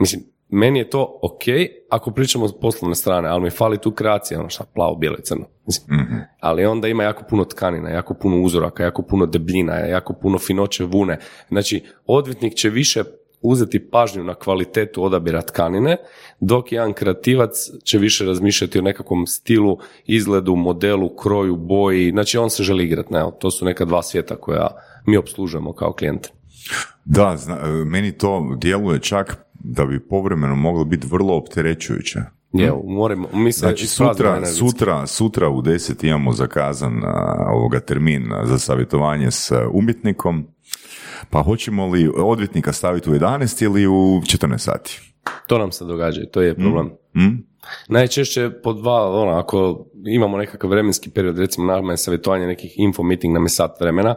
Mislim, meni je to ok ako pričamo s poslovne strane, ali mi fali tu kreacija, ono šta, plavo, bijelo i crno. Mislim, Ali onda ima jako puno tkanina, jako puno uzoraka, jako puno debljina, jako puno finoće vune. Znači, odvjetnik će više uzeti pažnju na kvalitetu odabira tkanine, dok jedan kreativac će više razmišljati o nekakvom stilu, izgledu, modelu, kroju, boji, znači on se želi igrati, ne, to su neka dva svijeta koja mi obslužujemo kao klijente. Da, zna, meni to djeluje čak da bi povremeno moglo biti vrlo opterećujuće. Je, moramo, mi se Znači sutra, sutra, sutra u 10 imamo zakazan a, ovoga termin za savjetovanje s a, umjetnikom, pa hoćemo li odvjetnika staviti u 11 ili u 14 sati? To nam se događa i to je problem. Mm? Najčešće po dva, ono, ako imamo nekakav vremenski period, recimo nama je savjetovanje nekih info meeting nam je sat vremena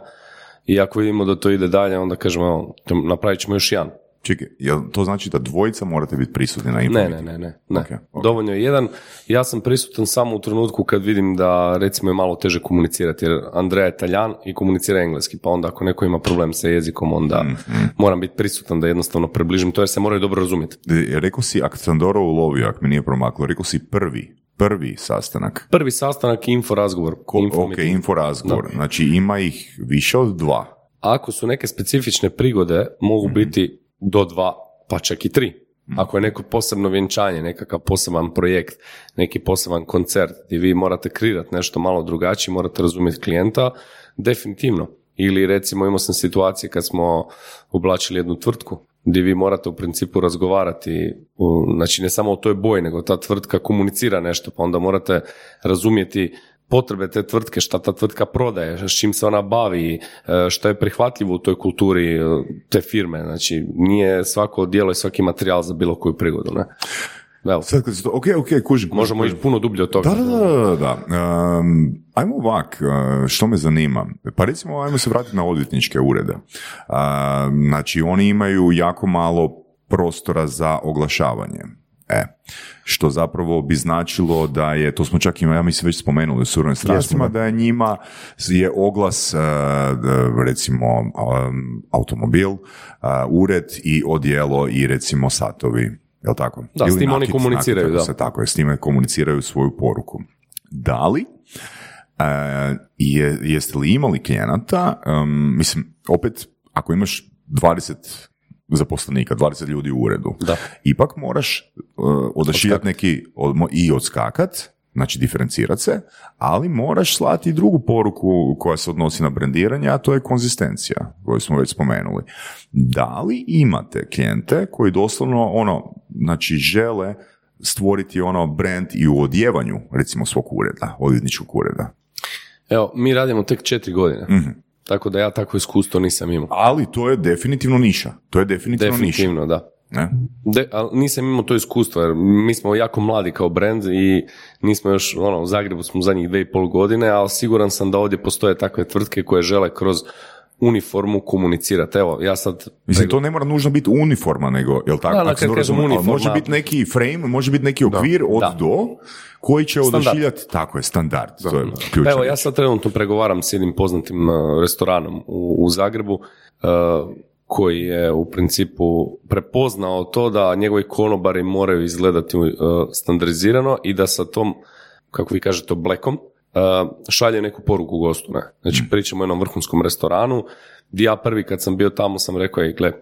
i ako vidimo da to ide dalje, onda kažemo, napravit ćemo još jedan. Čekaj, jel to znači da dvojica morate biti prisutni na Ne, ne, ne, ne. ne. Ok, ok. Dovoljno je jedan. Ja sam prisutan samo u trenutku kad vidim da recimo je malo teže komunicirati, jer Andreja je Taljan i komunicira engleski, pa onda ako neko ima problem sa jezikom, onda Mhm. moram biti prisutan da jednostavno približim to jer se moraju dobro razumjeti. E, Rekao si, ako sam dobro ulovio, ako mi nije promaklo, rekao si prvi, prvi sastanak. Prvi sastanak i info razgovor. Ko, info ok, info razgovor. Znači ima ih više od dva. Ako su neke specifične prigode, mogu biti do dva, pa čak i tri. Ako je neko posebno vjenčanje, nekakav poseban projekt, neki poseban koncert gdje vi morate kreirati nešto malo drugačije, morate razumjeti klijenta, definitivno. Ili recimo imao sam situacije kad smo oblačili jednu tvrtku gdje vi morate u principu razgovarati, znači ne samo o toj boji, nego ta tvrtka komunicira nešto, pa onda morate razumjeti potrebe te tvrtke, šta ta tvrtka prodaje, s čim se ona bavi, e, što je prihvatljivo u toj kulturi e, te firme. Znači, nije svako djelo i svaki materijal za bilo koju prigodu. Ne? Evo, Sad kad to, ok, ok, kužim. možemo ići puno dublje od toga. Da, da, da, da. Um, ajmo ovak, uh, što me zanima? Pa recimo, ajmo se vratiti na odvjetničke urede. Znači, oni imaju jako malo prostora za oglašavanje. E, što zapravo bi značilo da je, to smo čak ima, ja mislim već spomenuli u surovim strastima, da je njima je oglas d- recimo um, automobil, uh, ured i odjelo i recimo satovi. Jel tako? Da, s Ili tim oni komuniciraju, nakit, da. se tako je, s time komuniciraju svoju poruku. Da li e, je, jeste li imali klijenata, um, mislim, opet, ako imaš 20 zaposlenika, 20 ljudi u uredu, Da. ipak moraš uh, odašiljati neki odmo- i odskakat, znači diferencirat se, ali moraš slati i drugu poruku koja se odnosi na brendiranje, a to je konzistencija, koju smo već spomenuli. Da li imate klijente koji doslovno ono, znači žele stvoriti ono brand i u odjevanju, recimo svog ureda, odvjetničkog ureda. Evo, mi radimo tek četiri godine. Mhm. Tako da ja takvo iskustvo nisam imao. Ali to je definitivno niša. To je definitivno, Definitivno, da. niša. Ne? De, ali nisam imao to iskustvo, jer mi smo jako mladi kao brand i nismo još, ono, u Zagrebu smo zadnjih dve i pol godine, ali siguran sam da ovdje postoje takve tvrtke koje žele kroz uniformu komunicirati. Evo, ja sad... Mislim, to ne mora nužno biti uniforma, nego, jel tako? Da, da, kad ali uniforma- Može biti neki frame, može biti neki okvir od Da. do, koji će odašiljati, tako je, standard. To je ključno. Pa evo, ja sad trenutno pregovaram s jednim poznatim uh, restoranom u, u Zagrebu, uh, koji je u principu prepoznao to da njegovi konobari moraju izgledati uh, standardizirano i da sa tom, kako vi kažete, blekom, šalje neku poruku gostu. Ne? Znači, pričamo o jednom vrhunskom restoranu, gdje ja prvi kad sam bio tamo sam rekao, ej, gle,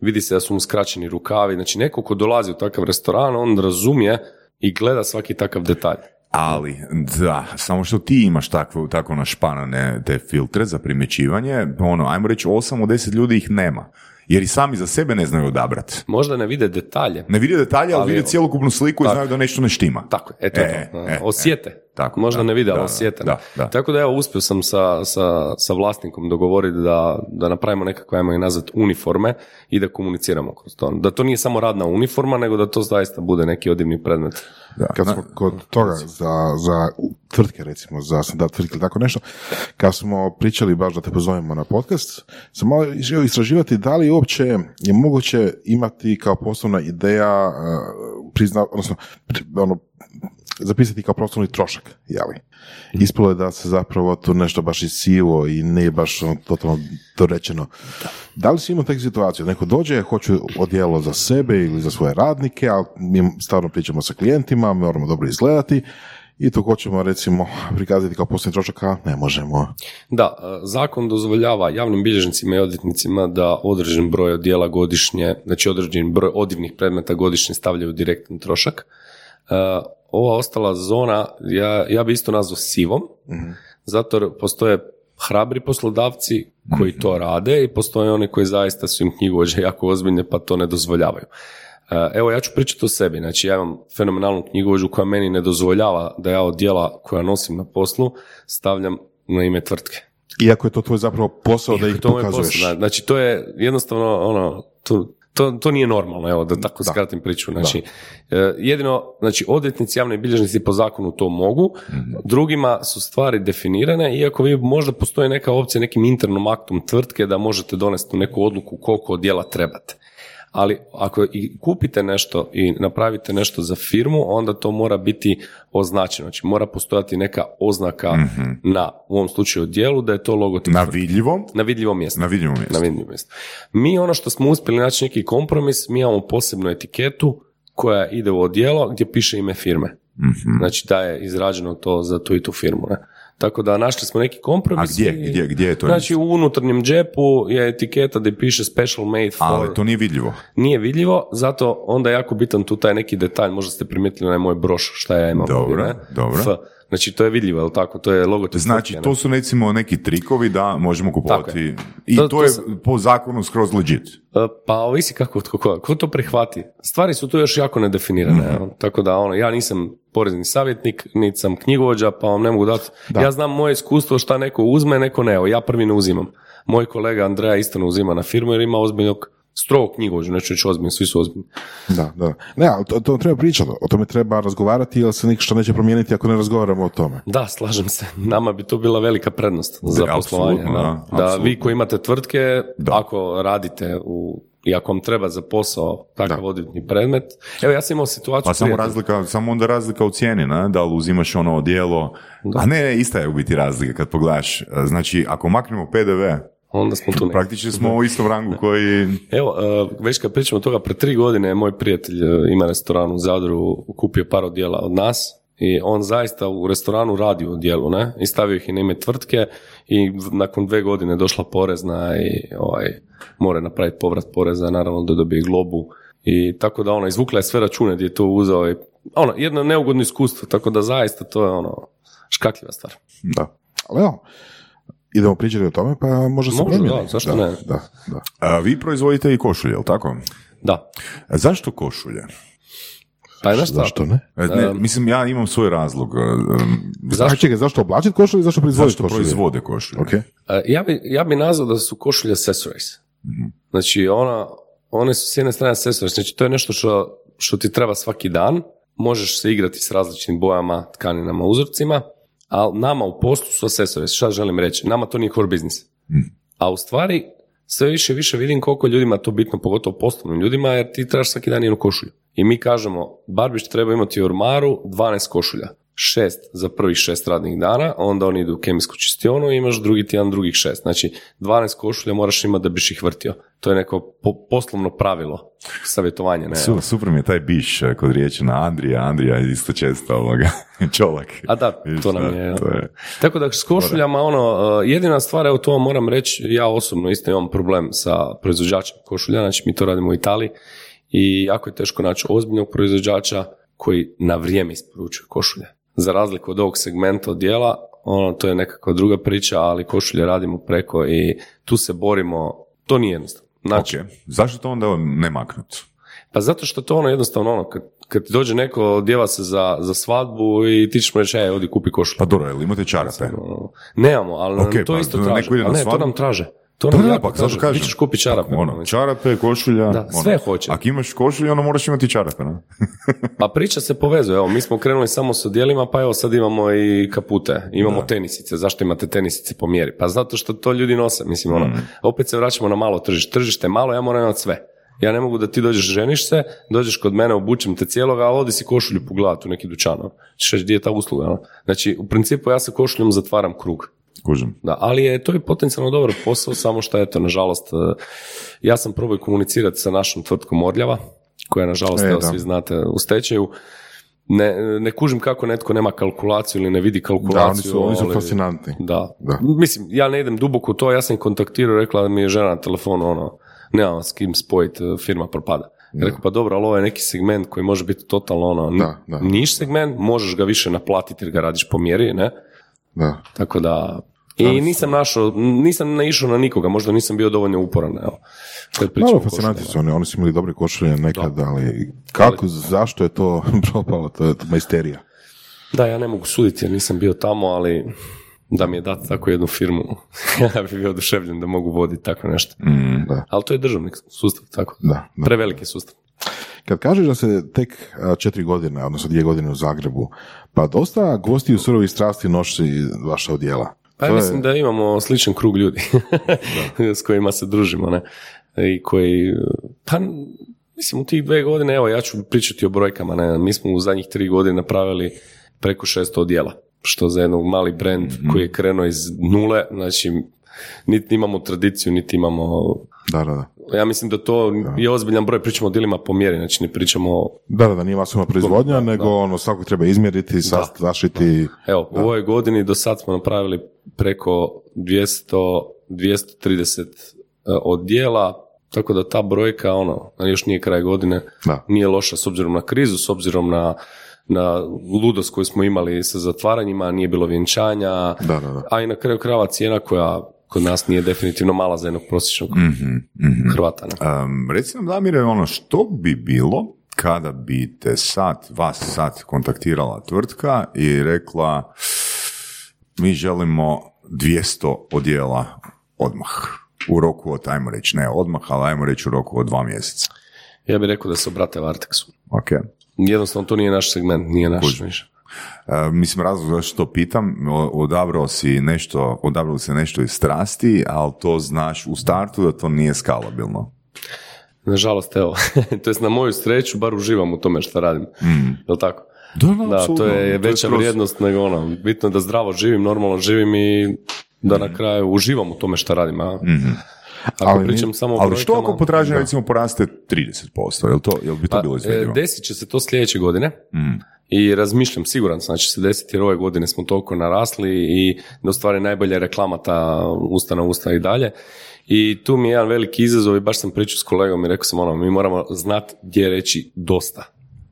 vidi se da su mu skraćeni rukavi, znači neko ko dolazi u takav restoran, on razumije i gleda svaki takav detalj. Ali, da, samo što ti imaš takvo, tako našpanane te filtre za primjećivanje, ono, ajmo reći, 8 od 10 ljudi ih nema. Jer i sami za sebe ne znaju odabrati. Možda ne vide detalje, Ne vide detalje, ali, Ali vide cjelokupnu sliku i Tako. znaju da nešto ne štima. Tako je, eto E, to. e, osjete. Tako, Možda da, ne vide, ali da, osjete. da, da. Tako da evo, uspio sam sa, sa, sa vlasnikom dogovoriti da, da napravimo nekakve, ajmo i nazvat, uniforme i da komuniciramo kroz to. Da to nije samo radna uniforma, nego da to zaista bude neki odivni predmet. Da. Kad smo kod toga za, za tvrtke, recimo, za standard tvrtke ili tako nešto, kad smo pričali baš da te pozovemo na podcast, sam malo želio istraživati da li uopće je moguće imati kao poslovna ideja, uh, prizna, odnosno, ono, zapisati kao poslovni trošak, jeli? Ispalo je da se zapravo tu nešto baš isivo i nije baš ono, totalno dorečeno. Da li si imao takvu situaciju? Neko dođe, hoću odjelo za sebe ili za svoje radnike, ali mi stvarno pričamo sa klijentima, moramo dobro izgledati i to hoćemo recimo prikazati kao poslovni trošak, a ne možemo. Da, e, zakon dozvoljava javnim bilježnicima i odvjetnicima da određen broj odjela godišnje, znači određen broj odivnih predmeta godišnje stavljaju u direktan trošak. Ova ostala zona, ja, ja bi isto nazvao sivom, zato jer postoje hrabri poslodavci koji to rade i postoje oni koji zaista su im knjigovođe jako ozbiljne pa to ne dozvoljavaju. E, Evo ja ću pričati o sebi, znači ja imam fenomenalnu knjigovođu koja meni ne dozvoljava da ja od dijela koja nosim na poslu stavljam na ime tvrtke. Iako je to tvoj zapravo posao da ih To pokazuješ. posao, da. Znači to je jednostavno ono, to, to, to nije normalno, evo da tako skratim priču. Znači, e, jedino, znači odvjetnici, javni bilježnici po zakonu to mogu, Mhm. drugima su stvari definirane, iako vi možda postoji neka opcija nekim internom aktom tvrtke da možete donesti neku odluku koliko odjela trebate. Ali ako i kupite nešto i napravite nešto za firmu, onda to mora biti označeno. Znači mora postojati neka oznaka na, u ovom slučaju dijelu, da je to logotip Na vidljivom, na vidljivom mjestu. na vidljivom mjestu. Na vidljivom mjestu. Mi ono što smo uspjeli naći neki kompromis, mi imamo posebnu etiketu koja ide u odijelo gdje piše ime firme. Mhm. Znači da je izrađeno to za tu i tu firmu. Ne? Tako da našli smo neki kompromis. A gdje? i- Gdje- gdje je to Znači u unutarnjem džepu je etiketa gdje piše special made for... Ali to nije vidljivo. Nije vidljivo, zato onda je jako bitan tu taj neki detalj, možda ste primijetili onaj moj broš šta ja imam Dobro, ovdje, ne? dobro. F. Znači to je vidljivo, je tako? To je logotip. Znači, to su recimo neki trikovi da možemo kupovati. I To- to, to je sam- po zakonu skroz legit. E, Pa ovisi kako tko, ko, ko to prihvati. Stvari su tu još jako nedefinirane. evo. Tako da ono, ja nisam porezni savjetnik, niti sam knjigovođa, pa vam ne mogu dati. Ja znam moje iskustvo šta neko uzme, neko ne. Evo, ja prvi ne uzimam. Moj kolega Andreja isto ne uzima na firmu jer ima ozbiljnog strog knjigovođu, neću reći ozbiljno, svi su ozbiljni. Da, da. Ne, ali to, to treba pričati, o tome treba razgovarati jer se ništa neće promijeniti ako ne razgovaramo o tome. Da, slažem se. Nama bi to bila velika prednost za Da, poslovanje. Da, da, vi koji imate tvrtke, Da. ako radite u i ako vam treba za posao takav odvjetni predmet. Evo ja sam imao situaciju... Pa samo prijatelj- razlika, samo onda razlika u cijeni, ne? da li uzimaš ono odijelo, a ne, ne, ista je u biti razlika kad pogledaš. Znači, ako maknemo PDV, Onda smo tu praktički smo u istom rangu koji... Evo, e, već kad pričamo toga, pre tri godine moj prijatelj e, ima restoran u Zadru, kupio par odjela od nas i on zaista u restoranu radi u odjelu, ne? I stavio ih i na ime tvrtke i nakon dve godine došla porezna i ovaj, mora napraviti povrat poreza, naravno da dobije globu i tako da ona izvukla je sve račune gdje je to uzeo i ono, jedno neugodno iskustvo, tako da zaista to je ono škakljiva stvar. Da. Ali evo, idemo pričati o tome, pa može se Može, promijeni. da, zašto da, ne? Da, da. A, vi proizvodite i košulje, jel tako? Da. A zašto košulje? Pa je? Zašto ne? E, Ne, mislim, ja imam svoj razlog. Zašto? čekaj, zašto oblačiti košulju i zašto proizvoditi Zašto košulju? proizvode košulje? Ok. E, Ja bi, ja bi nazvao da su košulje accessories. Znači, ona, one su s jedne strane accessories, znači to je nešto što, što ti treba svaki dan, možeš se igrati s različitim bojama, tkaninama, uzorcima, ali nama u poslu su accessories, šta želim reći, nama to nije core business. A u stvari, sve više i više vidim koliko ljudima to bitno, pogotovo poslovnim ljudima, jer ti trebaš svaki dan jednu košulju. I mi kažemo, Barbiš treba imati u ormaru 12 košulja. Šest za prvih šest radnih dana, onda oni idu u kemijsku čistionu i imaš drugi tjedan drugih šest. Znači, 12 košulja moraš imati da biš ih vrtio. To je neko po- poslovno pravilo, savjetovanje. Ne? Su, super mi je taj biš e, kod riječi na Andrija, Andrija je isto često ovoga, čolak. A da, to nam je. to je- Tako da s košuljama, ono, uh, jedina stvar, evo to vam moram reći, ja osobno isto imam problem sa proizvođačem košulja, znači mi to radimo u Italiji i jako je teško naći ozbiljnog proizvođača koji na vrijeme isporučuje košulje. Za razliku od ovog segmenta odjela, ono, to je nekakva druga priča, ali košulje radimo preko i tu se borimo, to nije jednostavno. Znači, Ok, zašto to onda ne maknut? pa zato što to ono jednostavno ono, kad, kad dođe neko odjeva se za, za svadbu i ti ćeš mu reći, ej, odi kupi košulju. Pa dobro, jel imate čarape? Ono, Nemamo, ali nam Ok, to pa isto neko traže. ide na Ali ne, to nam traže. To Da, nam da, jako pa kažem. Ti ćeš kupiti čarape. Ono, čarape, košulja. Da, ono. sve hoće. Ako imaš košulju, onda moraš imati čarape, ne? Pa priča se povezuje. Evo, mi smo krenuli samo s odjelima, pa evo sad imamo i kapute. Imamo tenisice. Zašto imate tenisice po mjeri? Pa zato što to ljudi nose. Mislim, ono, Mm. opet se vraćamo na malo tržište. Tržište malo, ja moram imati sve. Ja ne mogu da ti dođeš, ženiš se, dođeš kod mene, obučem te cijeloga, a odi si košulju pogledati u neki dućan. ono. Reći, gdje je ta usluga? ono? Znači, u principu ja sa košuljom zatvaram krug. Kužim. Da, ali je to je potencijalno dobar posao, samo što eto, nažalost, e, ja sam probao komunicirati sa našom tvrtkom Orljava, koja nažalost, E, evo, da. svi znate, u stečaju. Ne, ne kužim kako netko nema kalkulaciju ili ne vidi Da, kalkulaciju. oni su, oni su ali- fascinantni. Da. Da. Mislim, ja ne idem duboko u to, ja sam kontaktirao, rekla da mi je žena na telefonu, ono, nemam s kim spojiti, e, firma propada. Ja Rekao, pa dobro, ali ovo je neki segment koji može biti totalno ono, Da, da. niš segment, možeš ga više naplatiti jer ga radiš po mjeri, ne? Da. Tako da... I nisam našao, nisam naišao na nikoga, možda nisam bio dovoljno uporan, evo. Kad Malo fascinantni su oni, oni su imali dobre košulje nekad, ali kako, zašto je to propalo, to je majsterija. Da, ja ne mogu suditi jer nisam bio tamo, ali da mi je dati tako jednu firmu, ja bi bio oduševljen da mogu voditi tako nešto. Da. Ali to je državni sustav, tako. Da, da. Preveliki sustav. Kad kažeš da se tek četiri godine, odnosno dvije godine u Zagrebu, pa dosta gosti u surovi strasti nosi vaša odjela. Pa ja mislim da imamo sličan krug ljudi s kojima se družimo, ne? I koji, pa mislim u tih dve godine, evo ja ću pričati o brojkama, ne? Mi smo u zadnjih tri godine napravili preko 600 odjela, što za jednog mali brand koji je krenuo iz nule, znači niti imamo tradiciju, niti imamo Da, da, da. Ja mislim da to je ozbiljan broj, pričamo o dilima po mjeri, znači ne pričamo o Da, da, da, nije masovna proizvodnja, nego ono svakog treba izmjeriti, sast- zašiti. Evo, u ovoj godini do sad smo napravili preko 200, 230 e, odjela, tako da ta brojka, ono, još nije kraj godine, Da. nije loša s obzirom na krizu, s obzirom na na ludost koju smo imali sa zatvaranjima, nije bilo vjenčanja, Da, da, da. a i na kraju krajeva cijena koja kod nas nije definitivno mala za jednog prosječnog Mhm, Hrvata. Ne? Um, reci nam, Damire, ono, što bi bilo kada bi te sad, vas sad kontaktirala tvrtka i rekla mi želimo 200 odjela odmah u roku od, ajmo reći, ne odmah, ali ajmo reći u roku od dva mjeseca. Ja bih rekao da se obrate Varteksu. Ok. Jednostavno to nije naš segment, nije naš više. E, mislim, razlog zašto to pitam, odabrao si nešto, odabrao si nešto iz strasti, ali to znaš u startu da to nije skalabilno. Nažalost, evo, to jest na moju sreću, bar uživam u tome što radim. Mm. Jel tako? Da, da, Da, to je veća skroz- vrijednost nego ono, bitno je da zdravo živim, normalno živim i da Mhm. na kraju uživam u tome što radim. A? Ako Ali pričam samo o Ali što ako potražnja recimo poraste 30%? Jel, to, jel bi to Pa, bilo e, izvedivo? Desit će se to sljedeće godine Mm. i razmišljam, siguran sam da će se desiti jer ove godine smo toliko narasli i da u stvari najbolja reklama ta usta na usta i dalje. I tu mi je jedan veliki izazov i baš sam pričao s kolegom i rekao sam ono, mi moramo znati gdje reći dosta,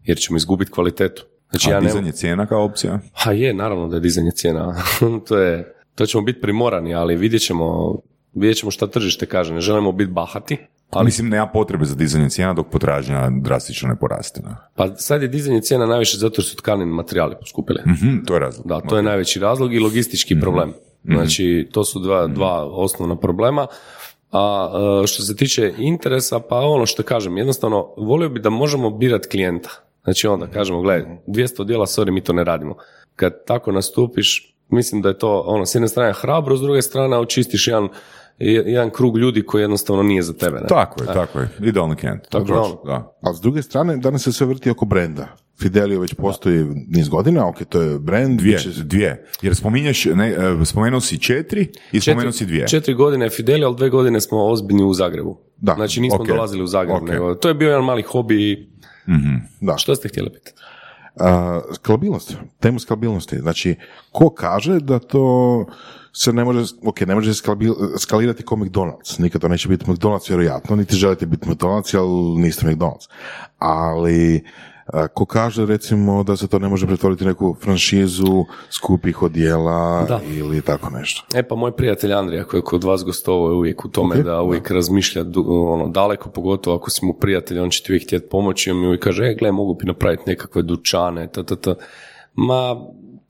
jer ćemo izgubiti kvalitetu. Znači, A ja dizanje cijena kao opcija? Ha je, naravno da je dizanje cijena. to, je, to ćemo biti primorani, ali vidjet ćemo, vidjet ćemo šta tržište kaže. Ne želimo biti bahati, ali Mislim, nema potrebe za dizanje cijena dok potražnja drastično ne poraste. pa sad je dizanje cijena najviše zato jer su tkanini materijali poskupili. Mhm, to je razlog. Da, to je najveći razlog i logistički problem. Znači, to su dva, dva osnovna problema. A e, što se tiče interesa, pa ono što kažem, jednostavno, volio bi da možemo birati klijenta. Znači onda kažemo, gledaj, 200 djela, sorry, mi to ne radimo. Kad tako nastupiš, mislim da je to, ono, s jedne strane hrabro, s druge strane očistiš jedan, jedan krug ljudi koji jednostavno nije za tebe. Ne? Tako je, tako je. Idealni kent. Tako da, ono. da. Ali s druge strane, danas se sve vrti oko brenda. Fidelio već postoji niz godina, ok, to je brand. Dvije, će- dvije. Jer spominješ, ne, e, spomenuo si četiri i spomenuo si dvije. Četiri godine je Fidelio, ali dve godine smo ozbiljni u Zagrebu. Da, Znači nismo ok. dolazili u Zagreb, Ok. nego to je bio jedan mali hobi i Da. što ste htjeli pitati? A, skalabilnost, temu skalabilnosti. Znači, ko kaže da to se ne može, ok, ne može skalirati kao McDonald's, nikad to neće biti McDonald's vjerojatno, niti želite biti McDonald's, ali niste McDonald's. Ali, a, ko kaže recimo da se to ne može pretvoriti u neku franšizu skupih odjela Da. ili tako nešto. E pa moj prijatelj Andrija koji je kod vas gostovao je uvijek u tome Ok, da uvijek razmišlja du- ono, daleko, pogotovo ako si mu prijatelj, on će ti uvijek htjeti pomoći, on mi uvijek kaže, e, gle, mogu bi napraviti nekakve dućane, ta, ta, ta. Ma,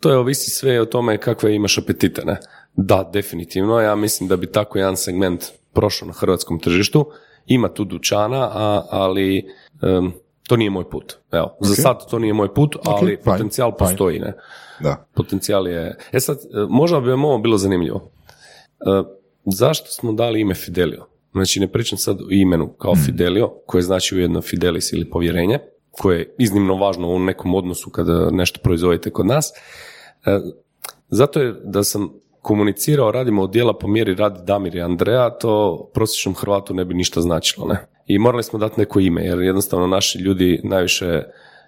to je ovisi sve o tome kakve imaš apetite, ne? Da, definitivno, ja mislim da bi tako jedan segment prošao na hrvatskom tržištu, ima tu dućana, a, ali em, to nije moj put. Evo, za sad to nije moj put, ali fine, potencijal fine. postoji, ne? Da. Potencijal je... E sad, e, možda bi vam ovo bilo zanimljivo. E, zašto smo dali ime Fidelio? Znači, ne pričam sad o imenu kao Fidelio, koje znači ujedno Fidelis ili povjerenje, koje je iznimno važno u nekom odnosu kada nešto proizvodite kod nas. E, zato je da sam komunicirao, radimo od dijela po mjeri radi Damir i Andreja, to prosječnom Hrvatu ne bi ništa značilo, ne? I morali smo dati neko ime, jer jednostavno naši ljudi najviše,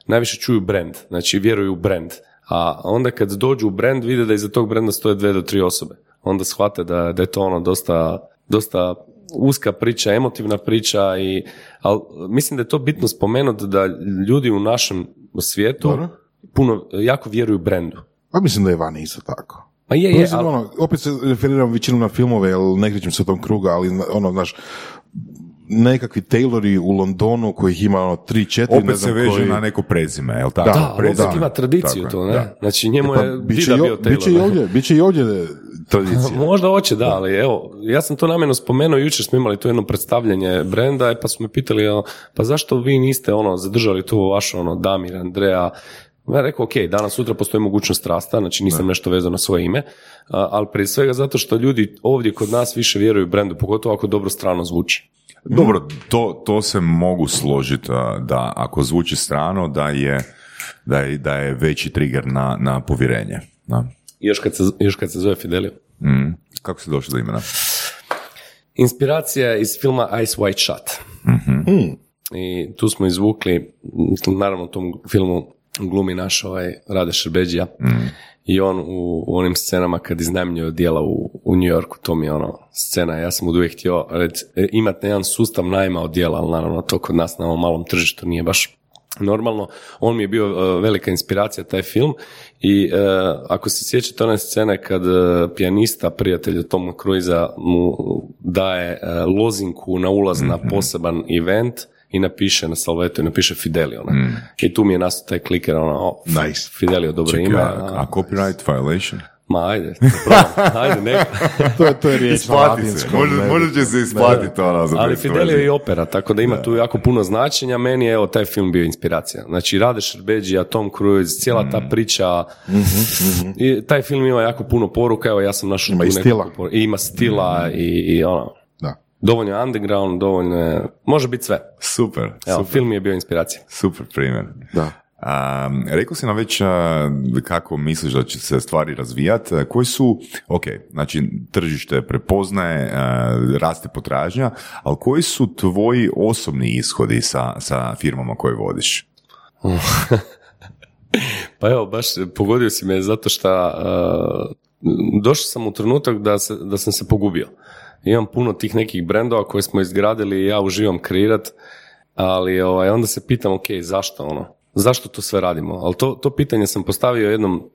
najviše čuju brand, znači vjeruju u brand. A onda kad dođu u brand, vide da iza tog brenda stoje dve do tri osobe. Onda shvate da, da je to ono dosta, dosta uska priča, emotivna priča, i, ali mislim da je to bitno spomenuti da ljudi u našem svijetu Dobro. puno, jako vjeruju brendu. Pa mislim da je vani isto tako. Pa je, je, ali- ono, opet se referiram većinom na filmove, jer ne krećem se u tom kruga, ali ono, znaš, nekakvi Taylori u Londonu kojih ima ono tri, četiri, ne Opet se znam veže koji... na neko prezime, jel tako? Da, Da, prezime. opet ima tradiciju Tako to, ne? da. Znači njemu Pa, je bit će, dida i, bio o- bit će i Taylor. ne? ovdje, bit će i ovdje tradicija. Možda hoće, da, ali evo, ja sam to namjerno spomenuo, jučer smo imali tu jedno predstavljanje brenda, e, pa su me pitali, pa zašto vi niste ono, zadržali tu vaš ono, Damir, Andreja, ja rekao, ok, danas sutra postoji mogućnost rasta, znači nisam nešto vezao na svoje ime, ali prije svega zato što ljudi ovdje kod nas više vjeruju brendu, pogotovo ako dobro strano zvuči. Dobro, to, to se mogu složiti da ako zvuči strano da je, da je, da je veći trigger na, na povjerenje. Da. Još kad se, još kad se zove Fidelio. Mm. Kako se došli do imena? Inspiracija je iz filma Ice White Shot. I tu smo izvukli, naravno u tom filmu glumi naš ovaj Rade Šerbeđija i on u, u onim scenama kad iznajmljuje odjela u, u New Yorku, to mi je ono scena, ja sam uvijek htio e, imati jedan sustav najma odjela, ali naravno to kod nas na ovom malom tržištu nije baš Normalno, on mi je bio e, velika inspiracija taj film i e, ako se sjećate one scene kad e, pijanista, prijatelj Toma Cruisa mu daje lozinku na ulaz na poseban event i napiše na salvetu i napiše Fidelio. Ne? I tu mi je nastao taj kliker, ono, oh, Nice. Fidelio, dobro Čekaj, ime. a, a- a copyright violation? Ma ajde, pravo, ajde, neka. to, je, to je riječ na Isplati se, može, ne- može će se isplatiti ono za Ali Fidelio je i opera, tako da ima tu jako puno značenja. Meni je evo taj film bio inspiracija. Znači Rade Šerbeđija, Tom Cruise, cijela Mm. ta priča. I taj film ima jako puno poruka, evo ja sam našao Ima i stila. poruka. I ima stila i, i ono, Da. Dovoljno je underground, dovoljno je, može biti sve. Super, Evo, super, film je bio inspiracija. super primjer. Da. Um, rekao si nam već a, kako misliš da će se stvari razvijati. Koji su, ok, znači tržište prepoznaje, a, raste potražnja, ali koji su tvoji osobni ishodi sa, sa firmama koje vodiš? Pa evo, baš pogodio si me zato što uh, došao sam u trenutak da, se, da sam se pogubio. Imam puno tih nekih brendova koje smo izgradili i ja uživam kreirat, ali ovaj, onda se pitam, ok, zašto ono? Zašto to sve radimo? Ali to, to pitanje sam postavio jednom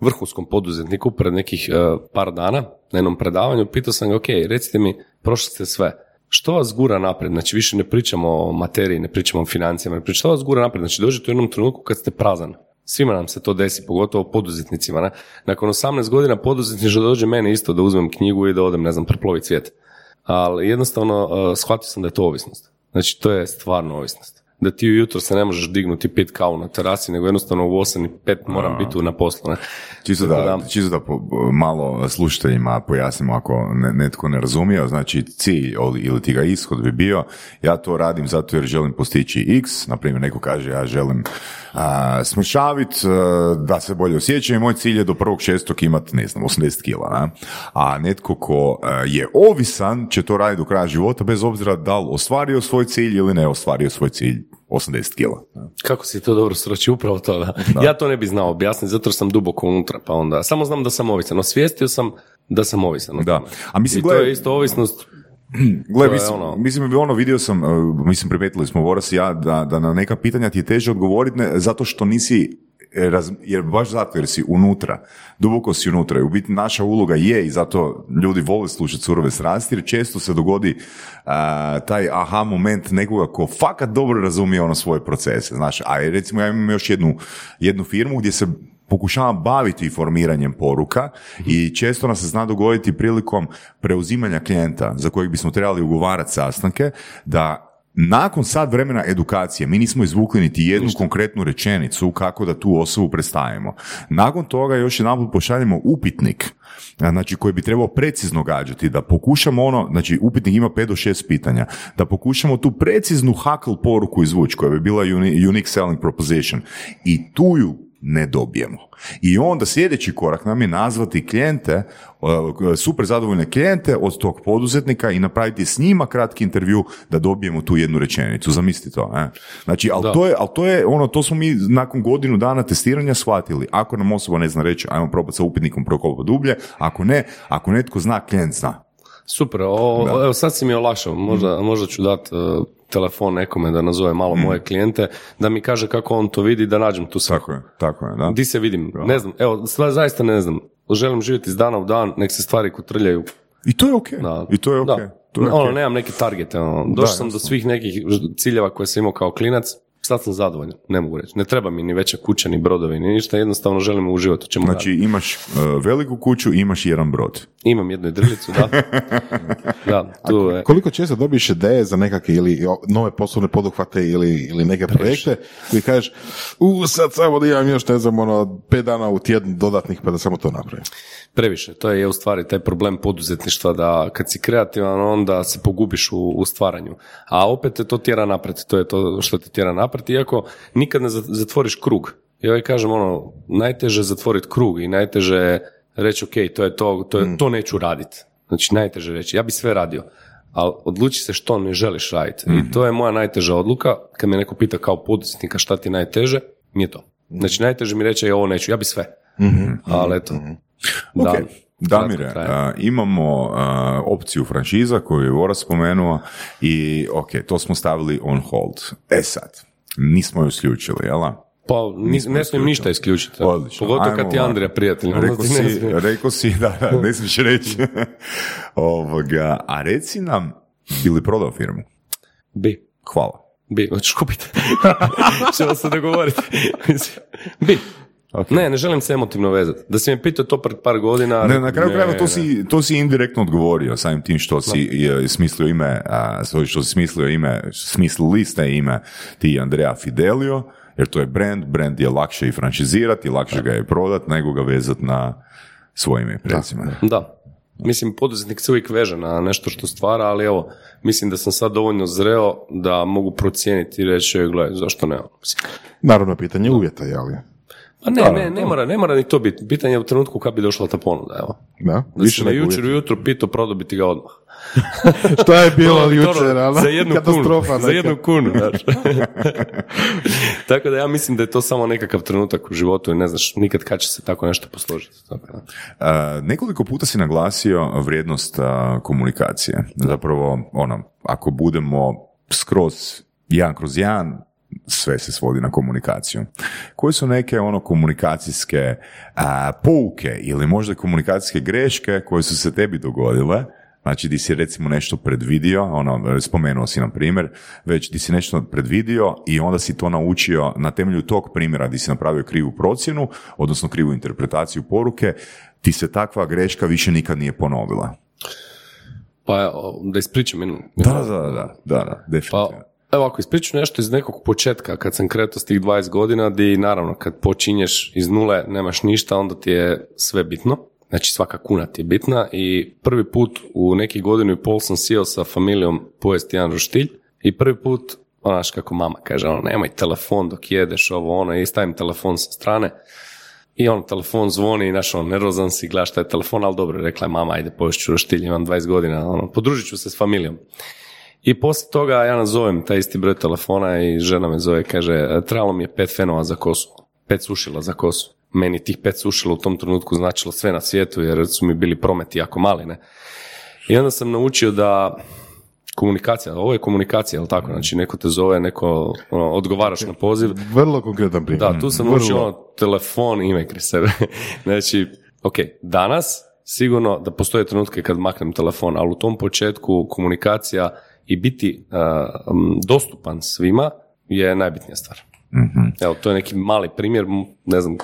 vrhunskom poduzetniku pred nekih uh, par dana na jednom predavanju. Pitao sam ga, ok, recite mi, prošli ste sve. Što vas gura naprijed? Znači, više ne pričamo o materiji, ne pričamo o financijama, što vas gura naprijed? Znači, dođete u jednom trenutku kad ste prazan. Svima nam se to desi, pogotovo poduzetnicima. Ne? Nakon 18 godina poduzetništvo dođe meni isto da uzmem knjigu i da odem, ne znam, preploviti svijet. Ali jednostavno uh, shvatio sam da je to ovisnost. Znači, to je stvarno ovisnost. Da ti ujutro se ne možeš dignuti pit kavu na terasi, nego jednostavno u 8 i 5 moram biti tu na poslu. Ne? Čisto Tako da, čisto da po- malo slušateljima pojasnimo ako ne- netko ne razumije, znači cilj ili ti ga ishod bi bio, ja to radim zato jer želim postići x, na primjer neko kaže ja želim a, smršavit, a, da se bolje osjećam i moj cilj je do prvog šestog imati, ne znam, 80 kila, na? a netko ko a, je ovisan će to raditi do kraja života bez obzira da li ostvario svoj cilj ili ne ostvario svoj cilj 80 kila. Kako si to dobro sročio, upravo to. Da. Ja to ne bi znao objasniti, zato sam duboko unutra, pa onda, samo znam da sam ovisan. Osvijestio sam da sam ovisan. Da. A mislim, I to je isto ovisnost Gle, mislim, ono- mislim, ono vidio sam, uh, mislim, primetili smo Voras i ja, da, da na neka pitanja ti je teže odgovoriti ne, zato što nisi, e, raz- jer baš zato jer si unutra, duboko si unutra i u biti naša uloga je i zato ljudi vole slušati surove strasti jer često se dogodi a, taj aha moment nekoga ko fakat dobro razumije ono svoje procese, znaš, a recimo ja imam još jednu, jednu firmu gdje se pokušavam baviti formiranjem poruka i često nam se zna dogoditi prilikom preuzimanja klijenta za kojeg bismo trebali ugovarati sastanke da nakon sad vremena edukacije mi nismo izvukli niti jednu konkretnu rečenicu kako da tu osobu predstavimo. Nakon toga još jedanput pošaljemo upitnik znači koji bi trebao precizno gađati, da pokušamo ono, znači upitnik ima 5 do 6 pitanja, da pokušamo tu preciznu hakl poruku izvući koja bi bila uni- unique selling proposition i tu ju ne dobijemo. I onda sljedeći korak nam je nazvati klijente, uh, super zadovoljne klijente od tog poduzetnika i napraviti s njima kratki intervju da dobijemo tu jednu rečenicu. Zamisli to. Ne? Znači, ali to, je, ali to je ono, to smo mi nakon godinu dana testiranja shvatili. Ako nam osoba ne zna reći, ajmo probati sa upitnikom prokopati dublje, ako ne, ako netko zna, klijent zna. Super, o, evo sad si mi olakšao, možda, možda ću dati telefon nekome da nazove malo moje klijente, da mi kaže kako on to vidi, da nađem tu svrhu. Tako je, tako je, da. Di se vidim, ne znam, evo, zaista ne znam, želim živjeti iz dana u dan, nek se stvari kotrljaju. I to je ok. Da. I to je ok. Da. To je ono, nemam neke targete, ono. došao sam do svih nekih ciljeva koje sam imao kao klinac, sad sam zadovoljan, ne mogu reći. Ne treba mi ni veća kuća, ni brodovi, ni ništa, jednostavno želim uživati u čemu Znači radim. imaš uh, veliku kuću i imaš jedan brod. Imam jednu jedrilicu, da. da, tu je. Koliko često dobiješ ideje za nekakve ili nove poslovne poduhvate ili, ili neke projekte koji kažeš, u sad samo da imam još ne znam ono pet dana u tjednu dodatnih pa da samo to napravim. Previše, to je u stvari taj problem poduzetništva da kad si kreativan onda se pogubiš u, u stvaranju. A opet te to tjera naprijed, to je to što te tjera naprijed, iako nikad ne za- zatvoriš krug. Ja uvijek kažem ono, najteže je zatvoriti krug i najteže je reći ok, to je to, to, je, to neću raditi. Znači najteže je reći, ja bi sve radio, ali odluči se što ne želiš raditi. I to je moja najteža odluka, kad me neko pita kao poduzetnika šta ti najteže, mi je to. Znači najteže mi reći, "E, ovo neću, ja bi sve. Ali eto, Ok, da, Damire, kratko traje. a, imamo a, opciju franšiza koju je Vora spomenuo i ok, to smo stavili on hold. E sad, nismo ju isključili, jel? da? Pa ni, ne smijem ništa isključiti. Odlično. Pogotovo kad ti. Andrija prijatelj. Rekao si, rekao si, da, da, ne smiješ reći. Ovoga, a reci nam, ili prodao firmu? Bi. Hvala. Bi, hoćeš kupiti. Ćemo se dogovoriti. Mislim, Bi. Ne, ne želim se emotivno vezati. Da si me pitao to pred par godina... Ne, na kraju krajeva to si, to si indirektno odgovorio samim tim što si je, smislio ime, a, što si smislio ime, smislili ste ime ti Andrea Fidelio, jer to je brand, brand je lakše i franšizirati, lakše ga je prodat nego ga vezat na svoje ime i prezime. Da. Mislim, poduzetnik se uvijek veže na nešto što stvara, ali evo, mislim da sam sad dovoljno zreo da mogu procijeniti i reći, "E, gledaj, zašto ne? Mislim, Naravno, pitanje uvjeta, jeli? Pa ne, ne, ne mora, ne mora ni to biti. Pitanje je u trenutku kad bi došla ta ponuda, evo. Da, Da si me nego jučer ujutro pitao, prodao bi ti ga odmah. Šta je bilo jučer, ono, za jednu kunu, za jednu kunu, znaš. tako da ja mislim da je to samo nekakav trenutak u životu i ne znaš nikad kad će se tako nešto posložiti. Tako da. A, nekoliko puta si naglasio vrijednost a, komunikacije. Zapravo, ono, ako budemo skroz jedan kroz jedan, sve se svodi na komunikaciju. Koje su neke ono komunikacijske a, pouke ili možda komunikacijske greške koje su se tebi dogodile Znači, di si recimo nešto predvidio, ono, spomenuo si na primjer, već di si nešto predvidio i onda si to naučio na temelju tog primjera di si napravio krivu procjenu, odnosno krivu interpretaciju poruke, ti se takva greška više nikad nije ponovila. Pa da ispričam jednu. Da, da, da, da, da, definitivno. Pa, evo, ako ispričam nešto iz nekog početka, kad sam kretao s tih 20 godina, di naravno, kad počinješ iz nule, nemaš ništa, onda ti je sve bitno. Znači, svaka kuna ti je bitna i prvi put u nekih godinu i pol sam sjeo sa familijom pojesti jedan roštilj i prvi put, znaš kako mama kaže, ono, nemoj telefon dok jedeš, ovo, ono, i stavim telefon sa strane. I on telefon zvoni i znaš, on nervozan si, gledaš šta je telefon, ali dobro, rekla je mama, ajde poješću roštilj, imam 20 godina, ono, podružit ću se s familijom. I poslije toga ja nazovem taj isti broj telefona i žena me zove, kaže, trebalo mi je pet fenova za kosu, pet sušila za kosu. Meni tih pet sušila u tom trenutku značilo sve na svijetu jer su mi bili prometi jako mali, ne. I onda sam naučio da komunikacija, ovo je komunikacija, jel tako? Znači, neko te zove, neko ono, odgovaraš na poziv, Vrlo konkretan primjer. da, tu sam Vrlo. naučio ono, telefon i ime kraj sebe. znači, ok, danas sigurno da postoje trenutke kad maknem telefon, ali u tom početku komunikacija i biti uh, dostupan svima je najbitnija stvar. Evo, to je neki mali primjer, ne znam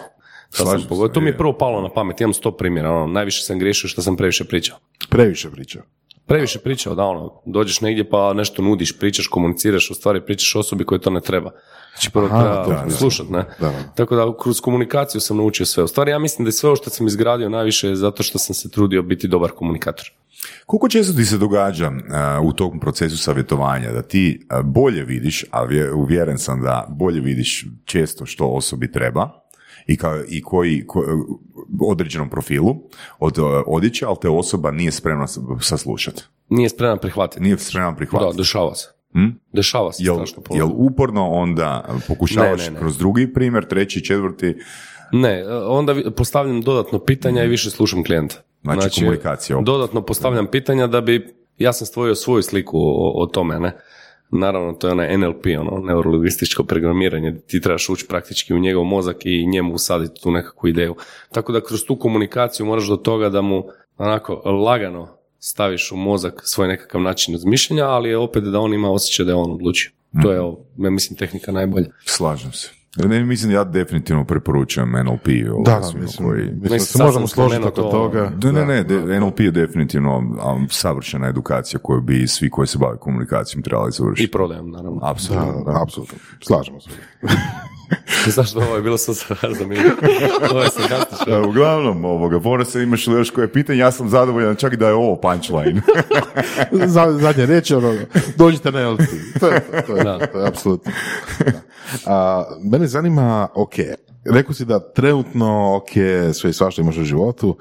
sam pogodio. To mi je prvo palo na pamet, imam sto primjera, ono, najviše sam griješio što sam previše pričao. Previše pričao. Previše pričao, da ono, dođeš negdje pa nešto nudiš, pričaš, komuniciraš, u stvari pričaš osobi koje to ne treba. Znači prvo Aha, treba da, slušat, ne? Da, da. Tako da kroz komunikaciju sam naučio sve. U stvari ja mislim da je sve ovo što sam izgradio najviše je zato što sam se trudio biti dobar komunikator. Koliko često ti se događa a, u tom procesu savjetovanja da ti a, bolje vidiš, a vje- uvjeren sam da bolje vidiš često što osobi treba i, kao, i koji ko- određenom profilu od a, odjeće, ali te osoba nije spremna saslušati. Nije spreman prihvatiti. Nije spremna Da, prihvatiti. dešava se. Hm? Dešava se Jel, strašno puno. jel uporno onda pokušavaš Ne, ne, ne. kroz drugi primjer, treći, četvrti, Ne, onda vi- postavljam dodatno pitanja i više slušam klijenta. Znači, komunikacija opet. Dodatno postavljam pitanja da bi, ja sam stvorio svoju sliku o, o tome, ne. Naravno, to je onaj NLP, ono, neurolingvističko programiranje, ti trebaš ući praktički u njegov mozak i njemu usaditi tu nekakvu ideju. Tako da kroz tu komunikaciju moraš do toga da mu onako lagano staviš u mozak svoj nekakav način razmišljanja, ali je opet da on ima osjećaj da je on odlučio. To je, ovo, ja mislim, tehnika najbolja. slažem se. Ne, mislim, ja definitivno preporučujem NLP. ovaj, Da, da, mislim, koji- mislim da Mislim, se možemo složiti oko to. toga. Da, ne, ne, de- NLP je definitivno um, savršena edukacija koju bi svi koji se bave komunikacijom trebali I završiti. prodajem, naravno. Da, Apsolutno. da. apsolutno. Slažemo se. Zašto ovo je bilo sad zanimljivo? Ovo je sarkastično. Uglavnom, ovoga, Borisa, imaš li još koje pitanje? Ja sam zadovoljan čak da je ovo punchline. Za- Zadnja riječ je ono, dođite na LT. To je, to je, Da. to je apsolutno. Da. A, mene zanima, ok, rekao si da trenutno, ok, sve i svašta imaš u životu,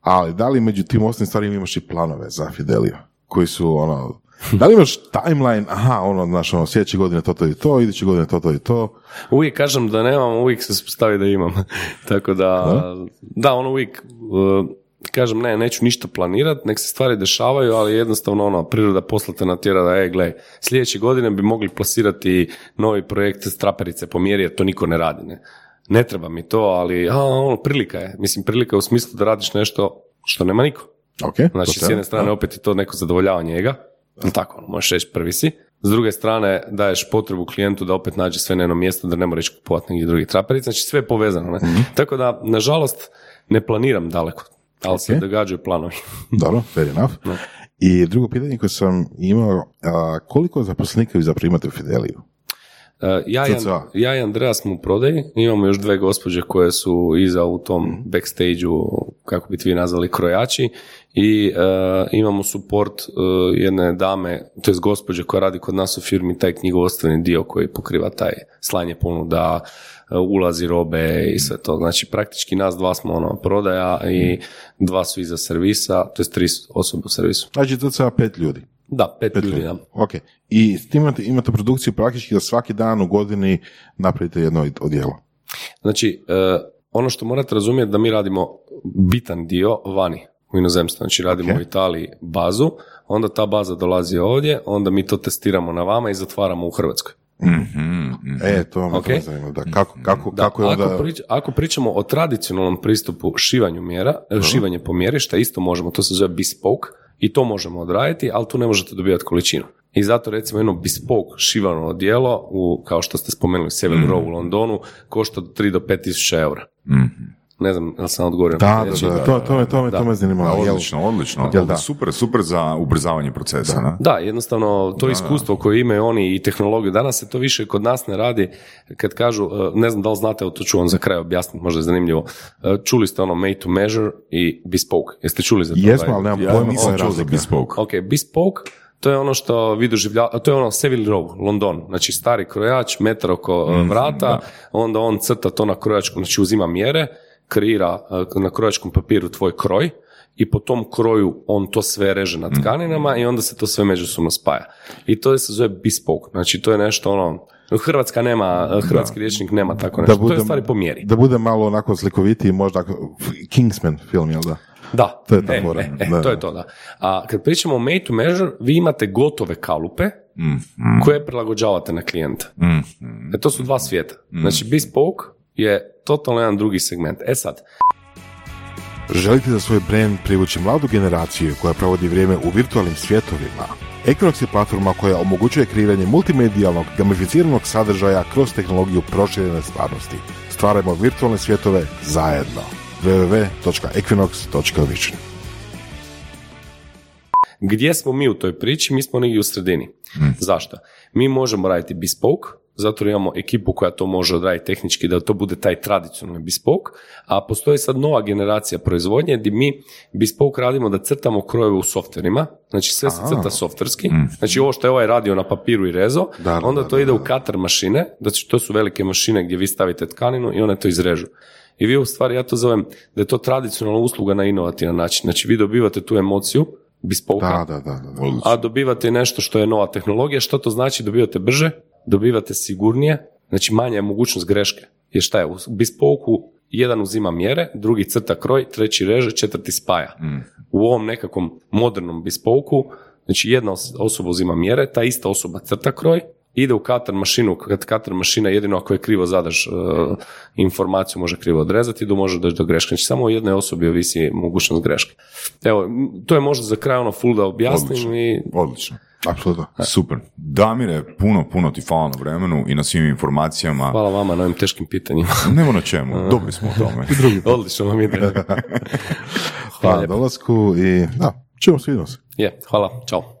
ali da li među tim osnovnim stvarima imaš i planove za Fidelio? Koji su, ono, da li imaš timeline, aha, ono, znaš, ono, sljedeće godine to, to i to, iduće godine to, to i to, Uvijek kažem da nemam, uvijek se stavi da imam. Tako da, da, ono uvijek, uh, kažem ne, neću ništa planirati, nek se stvari dešavaju, ali jednostavno ono, priroda poslata na tjera da, e, gle, sljedeće godine bi mogli plasirati novi projekt straperice po mjeri, jer to niko ne radi, ne. Ne treba mi to, ali a, ono, prilika je. Mislim, prilika je u smislu da radiš nešto što nema niko. Ok, Znači, s jedne strane opet je to neko zadovoljavanje njega, tako, ono, možeš reći prvi si. S druge strane, daješ potrebu klijentu da opet nađe sve na jednom mjestu, da ne mora ići kupovati negdje drugi traperic, znači sve je povezano. Ne? Mhm. Tako da, nažalost, ne planiram daleko, ali se Ok. događaju planovi. Dobro, fair enough. I drugo pitanje koje sam imao, a, koliko zaposlenika vi zapravo imate u Fideliju? Uh, ja, i, ja i Andreja smo u prodaji, imamo još dve gospođe koje su iza u tom backstage-u, kako bi vi nazvali, krojači i uh, imamo support uh, jedne dame, to je gospođe koja radi kod nas u firmi, taj knjigovodstveni dio koji pokriva taj slanje ponuda, uh, ulazi robe i sve to. Znači praktički nas dva smo ono prodaja i dva su iza servisa, to je tri osobe u servisu. Znači, to je pet ljudi. Da, pet, Pet ljudi, da. Ok. I s tim imate, imate produkciju praktički da svaki dan u godini napravite jedno odjelo. Znači, e, ono što morate razumjeti da mi radimo bitan dio vani u inozemstvu. Znači, radimo Ok. u Italiji bazu, onda ta baza dolazi ovdje, onda mi to testiramo na vama i zatvaramo u Hrvatskoj. Mhm, mhm. E, to me Ok. to me zanima. Da, kako, kako, Da, kako je onda... ako, prič- ako pričamo o tradicionalnom pristupu šivanju mjera, e, šivanje po mjeri, što isto možemo, to se zove bespoke, i to možemo odraditi, ali tu ne možete dobivati količinu. I zato recimo jedno bespoke šivano odijelo, u, kao što ste spomenuli Savile Row u Londonu, košta od 3 do 5 tisuća eura. Mhm. Ne znam, jel sam odgovorio. Da, pitanje? da, da, to, to, me, to, me, to me zanima. Da, odlično, odlično. Jel da? Super, super za ubrzavanje procesa. ne? Da, jednostavno to iskustvo koje imaju oni i tehnologiju, danas se to više kod nas ne radi, kad kažu, e, ne znam da li znate, evo to ću vam za kraj objasniti, možda je zanimljivo, E, čuli ste ono made to measure i bespoke, jeste čuli za to? Jesmo, Da je- ali nemam Ja pojma nisam čuo za bespoke. Ok, bespoke, to je ono što vi doživljavate, to je ono Savile Row, London, znači stari krojač, metar oko e, vrata, onda on crta to na krojačkom, znači uzima mjere, kreira e, na krojačkom papiru tvoj kroj i po tom kroju on to sve reže na tkaninama i onda se to sve međusobno spaja. I to se zove bespoke, znači to je nešto ono, Hrvatska nema, e, hrvatski riječnik nema tako nešto, to je budem- stvari po mjeri. Da bude malo onako slikovitiji, možda Kingsman film, jel da? Da, To je e, e, e, Da. to je to, da. A kad pričamo o made to measure, vi imate gotove kalupe Mhm, koje prilagođavate na klijenta. mhm. E, to su dva svijeta. Znači, bespoke je totalno jedan drugi segment. E sad, Želite za svoj brand privući mladu generaciju koja provodi vrijeme u virtualnim svjetovima? Equinox je platforma koja omogućuje kreiranje multimedijalnog, gamificiranog sadržaja kroz tehnologiju proširene stvarnosti. Stvarajmo virtualne svjetove zajedno. www.equinox.vision gdje smo mi u toj priči? Mi smo negdje u sredini. Zašto? Mi možemo raditi bespoke, zato jer imamo ekipu koja to može odraditi tehnički da to bude taj tradicionalni bespoke, a postoji sad nova generacija proizvodnje gdje mi bespoke radimo da crtamo krojeve u softverima, znači sve se crta softverski, znači ovo što je ovaj radio na papiru i rezo, Da, da, onda da, to da, ide u katar mašine, znači to su velike mašine gdje vi stavite tkaninu i one to izrežu. I vi u stvari, ja to zovem da je to tradicionalna usluga na inovativan način. Znači vi dobivate tu emociju, bespoke a dobivate nešto što je nova tehnologija. Što to znači? Dobivate brže, dobivate sigurnije, znači manja je mogućnost greške. Jer šta je, u bespoke jedan uzima mjere, drugi crta kroj, treći reže, četvrti spaja. U ovom nekakvom modernom bespoke, znači jedna os- osoba uzima mjere, ta ista osoba crta kroj, ide u katar mašinu, kad katar mašina jedino ako je krivo zadaš e, informaciju može krivo odrezati, do može doći do greške. Znači samo o jednoj osobi ovisi mogućnost greške. Evo, to je možda za kraj ono full da objasnim Odlično. i Odlično. Apsolutno. Super. Damire, puno, puno ti hvala na vremenu i na svim informacijama. hvala vama na ovim teškim pitanjima. Nemo na čemu, dobri smo u tome. Odlično vam ide. Hvala Hvala na dolasku i da, čujemo se, vidimo se. Je, hvala, čao.